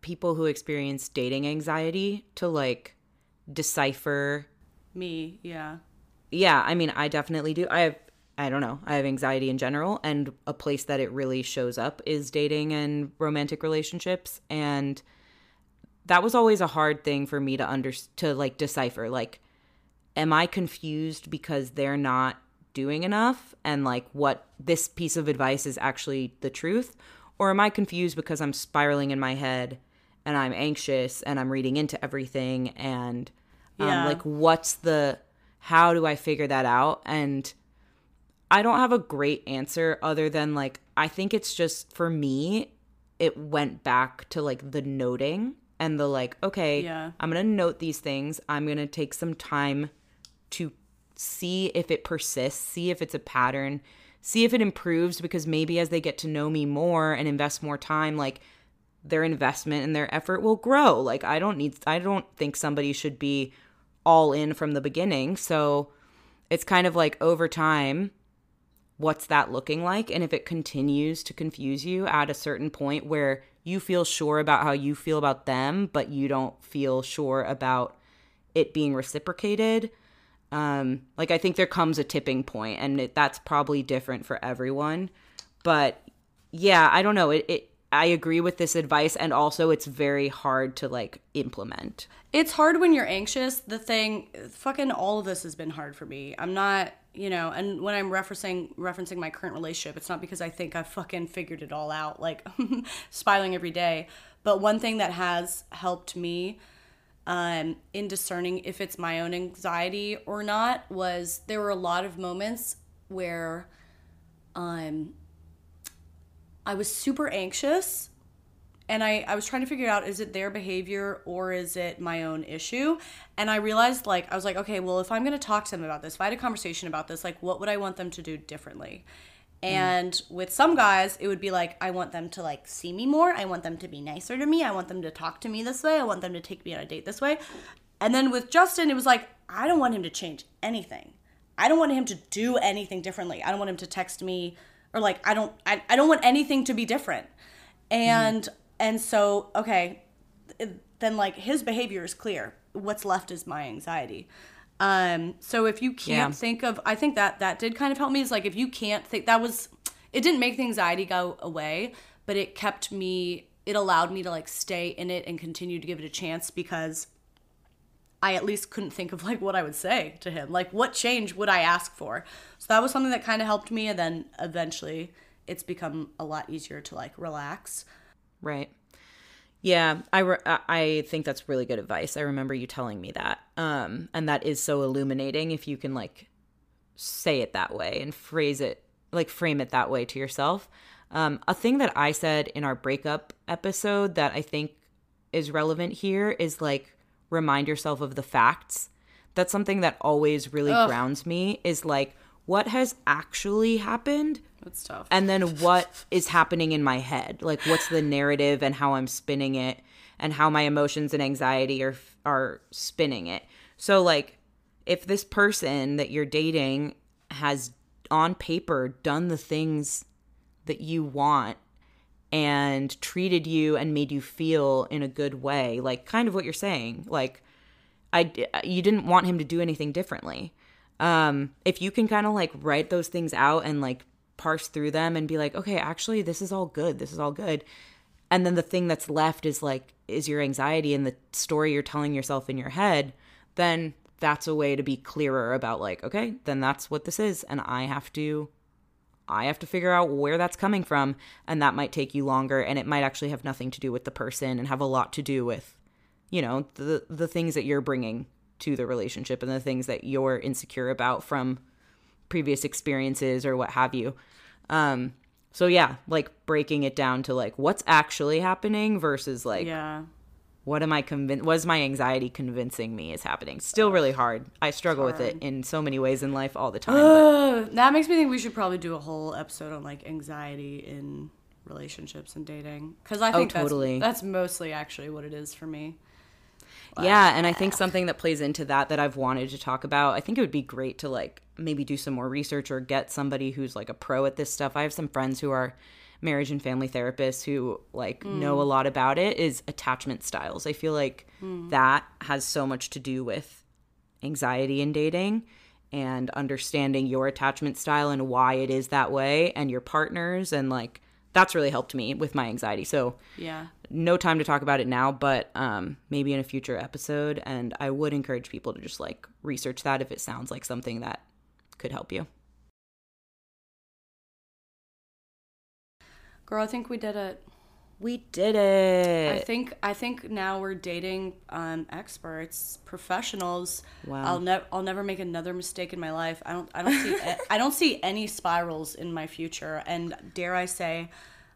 people who experience dating anxiety to like decipher me, yeah. Yeah, I mean, I definitely do. I have I don't know. I have anxiety in general and a place that it really shows up is dating and romantic relationships and that was always a hard thing for me to under to like decipher like am I confused because they're not doing enough and like what this piece of advice is actually the truth or am I confused because I'm spiraling in my head and I'm anxious and I'm reading into everything and um, yeah. like what's the how do I figure that out and I don't have a great answer other than like I think it's just for me it went back to like the noting and the like okay yeah. I'm going to note these things. I'm going to take some time to see if it persists see if it's a pattern see if it improves because maybe as they get to know me more and invest more time like their investment and their effort will grow. Like I don't need I don't think somebody should be all in from the beginning. So it's kind of like over time what's that looking like? And if it continues to confuse you at a certain point where you feel sure about how you feel about them, but you don't feel sure about it being reciprocated, um, like I think there comes a tipping point, and it, that's probably different for everyone. But yeah, I don't know. It, it I agree with this advice, and also it's very hard to like implement. It's hard when you're anxious. The thing, fucking, all of this has been hard for me. I'm not you know and when i'm referencing referencing my current relationship it's not because i think i've fucking figured it all out like spiraling every day. But one thing that has helped me um, in discerning if it's my own anxiety or not was there were a lot of moments where um, i was super anxious and I, I was trying to figure out is it their behavior or is it my own issue? And i realized like i was like okay well if i'm going to talk to them about this if i had a conversation about this like what would i want them to do differently? And mm. with some guys it would be like i want them to like see me more. I want them to be nicer to me. I want them to talk to me this way. I want them to take me on a date this way. And then with justin it was like i don't want him to change anything. I don't want him to do anything differently. I don't want him to text me or like i don't i, I don't want anything to be different. And mm and so, okay, then like his behavior is clear. What's left is my anxiety. Um, so if you can't yeah. think of, I think that that did kind of help me. Is like if you can't think, that was, it didn't make the anxiety go away, but it kept me, it allowed me to like stay in it and continue to give it a chance because I at least couldn't think of like what I would say to him. Like what change would I ask for? So that was something that kind of helped me. And then eventually it's become a lot easier to like relax. Right. Yeah, I, re- I think that's really good advice. I remember you telling me that. Um, and that is so illuminating if you can like say it that way and phrase it, like frame it that way to yourself. Um, a thing that I said in our breakup episode that I think is relevant here is like remind yourself of the facts. That's something that always really Ugh. grounds me is like what has actually happened that's tough. And then what is happening in my head? Like what's the narrative and how I'm spinning it and how my emotions and anxiety are are spinning it. So like if this person that you're dating has on paper done the things that you want and treated you and made you feel in a good way, like kind of what you're saying, like I you didn't want him to do anything differently. Um if you can kind of like write those things out and like parse through them and be like, okay, actually, this is all good. This is all good. And then the thing that's left is like, is your anxiety and the story you're telling yourself in your head, then that's a way to be clearer about like, okay, then that's what this is. And I have to. I have to figure out where that's coming from, and that might take you longer, and it might actually have nothing to do with the person and have a lot to do with you know, the the things that you're bringing to the relationship and the things that you're insecure about from previous experiences or what have you. Um so yeah, like breaking it down to like what's actually happening versus like Yeah. what am I convinced was my anxiety convincing me is happening. Still really hard. I struggle with it in so many ways in life all the time. Uh, that makes me think we should probably do a whole episode on like anxiety in relationships and dating because I think Oh, totally. that's, that's mostly actually what it is for me. Yeah, and I think something that plays into that that I've wanted to talk about, I think it would be great to like maybe do some more research or get somebody who's like a pro at this stuff. I have some friends who are marriage and family therapists who like mm. know a lot about it is attachment styles. I feel like mm. that has so much to do with anxiety in dating and understanding your attachment style and why it is that way and your partners and like that's really helped me with my anxiety. So Yeah. no time to talk about it now, but um, maybe in a future episode. And I would encourage people to just like research that if it sounds like something that could help you. Girl, I think we did it. We did it. I think I think now we're dating um, experts, professionals. Wow. I'll never I'll never make another mistake in my life. I don't I don't see I don't see any spirals in my future. And dare I say,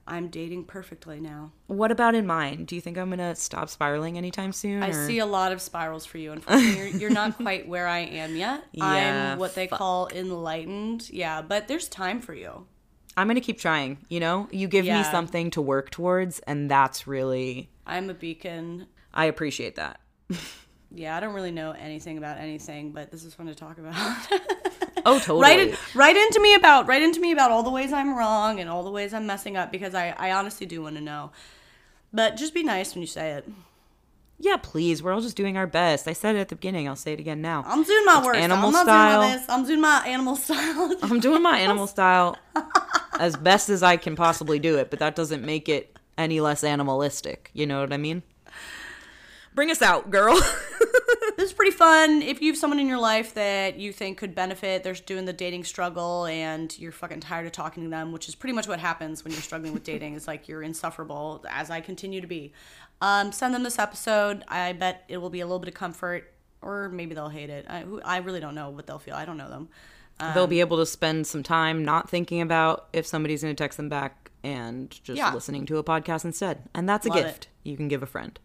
I'm dating perfectly now. what about in mine? Do you think I'm gonna stop spiraling anytime soon? I or- see a lot of spirals for you. Unfortunately, you're, you're not quite where I am yet. Yeah, I'm what they call enlightened. Yeah, but there's time for you. I'm gonna keep trying. You know, you give me something to work towards, and that's really I'm a beacon. I appreciate that. Yeah, I don't really know anything about anything, but this is fun to talk about. Oh, totally. write in, write into me about write into me about all the ways I'm wrong and all the ways I'm messing up because I, I honestly do want to know. But just be nice when you say it. Yeah, please. We're all just doing our best. I said it at the beginning. I'll say it again now. I'm doing my It's worst. animal I'm not style. doing. I'm doing my animal style. I'm doing my animal style as best as I can possibly do it, but that doesn't make it any less animalistic. You know what I mean? Bring us out, girl. this is pretty fun. If you have someone in your life that you think could benefit, they're doing the dating struggle and you're fucking tired of talking to them, which is pretty much what happens when you're struggling with dating. It's like you're insufferable, as I continue to be. Um, send them this episode. I bet it will be a little bit of comfort, or maybe they'll hate it. I, I really don't know what they'll feel. I don't know them. They'll be able to spend some time not thinking about if somebody's going to text them back and just Yeah. listening to a podcast instead. And that's a Love it. gift you can give a friend.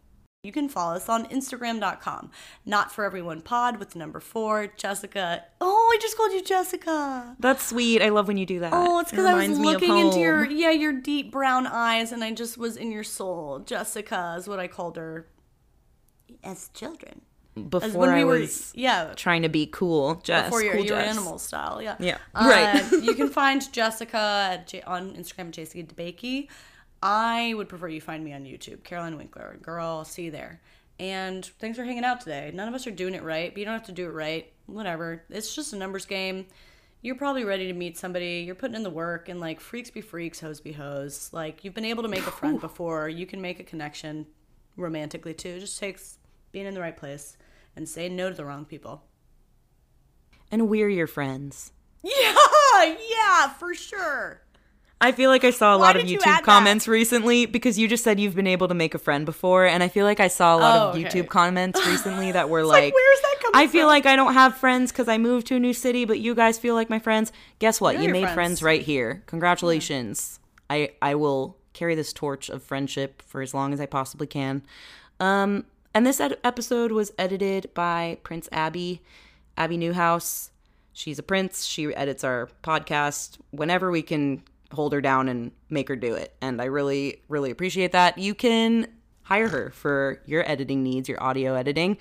You can follow us on Instagram.com. Not for everyone pod with number four, Jessica. Oh, I just called you Jessica. That's sweet. I love when you do that. Oh, it's It because I was reminds me of looking into your yeah your deep brown eyes, and I just was in your soul. Jessica is what I called her as children. As before when we I were was yeah trying to be cool. Jess, before your cool your Jess. animal style yeah Yeah, Uh, right. you can find Jessica at J- on Instagram Jessica DeBakey. I would prefer you find me on YouTube, Caroline Winkler. Girl, see you there. And thanks for hanging out today. None of us are doing it right, but you don't have to do it right. Whatever. It's just a numbers game. You're probably ready to meet somebody. You're putting in the work, and like freaks be freaks, hoes be hoes. Like you've been able to make a friend before. You can make a connection romantically too. It just takes being in the right place and saying no to the wrong people. And we're your friends. Yeah, yeah, for sure. I feel like I saw a Why lot of did you YouTube that? comments recently because you just said you've been able to make a friend before, and I feel like I saw a lot Oh, of okay. YouTube comments recently that were like, like, where's that coming I feel from?" like I don't have friends because I moved to a new city, but you guys feel like my friends. Guess what? You're you made friends. friends. right here. Congratulations. I I will carry this torch of friendship for as long as I possibly can. Um, and this ed- episode was edited by Prince Abi, Abi Newhouse. She's a prince. She edits our podcast whenever we can hold her down and make her do it. And I really, really appreciate that. You can hire her for your editing needs, your audio editing.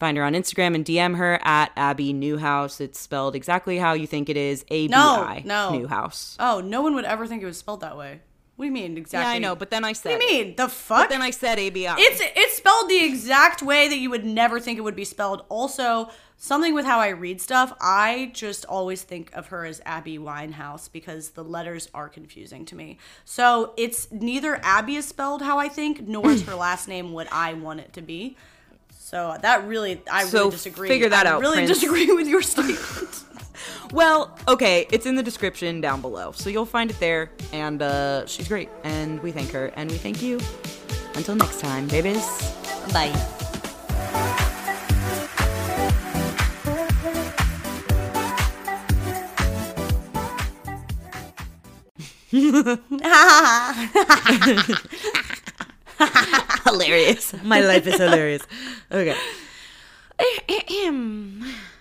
Find her on Instagram and DM her at Abi Newhouse. It's spelled exactly how you think it is A B I No, no. Newhouse. Oh, no one would ever think it was spelled that way. What do you mean exactly? Yeah, I know, but then I said what do you mean? The fuck? But then I said A B I. it's it's spelled the exact way that you would never think it would be spelled. Also, something with how I read stuff, I just always think of her as Abby Winehouse because the letters are confusing to me. So it's neither Abby is spelled how I think, nor is her last name what I want it to be. So that really, I So really disagree. figure that I out, Really Prince. disagree with your statement. Well, okay, it's in the description down below. So you'll find it there. And uh, she's great. And we thank her. And we thank you. Until next time, babies. Bye. hilarious. My life is hilarious. Okay.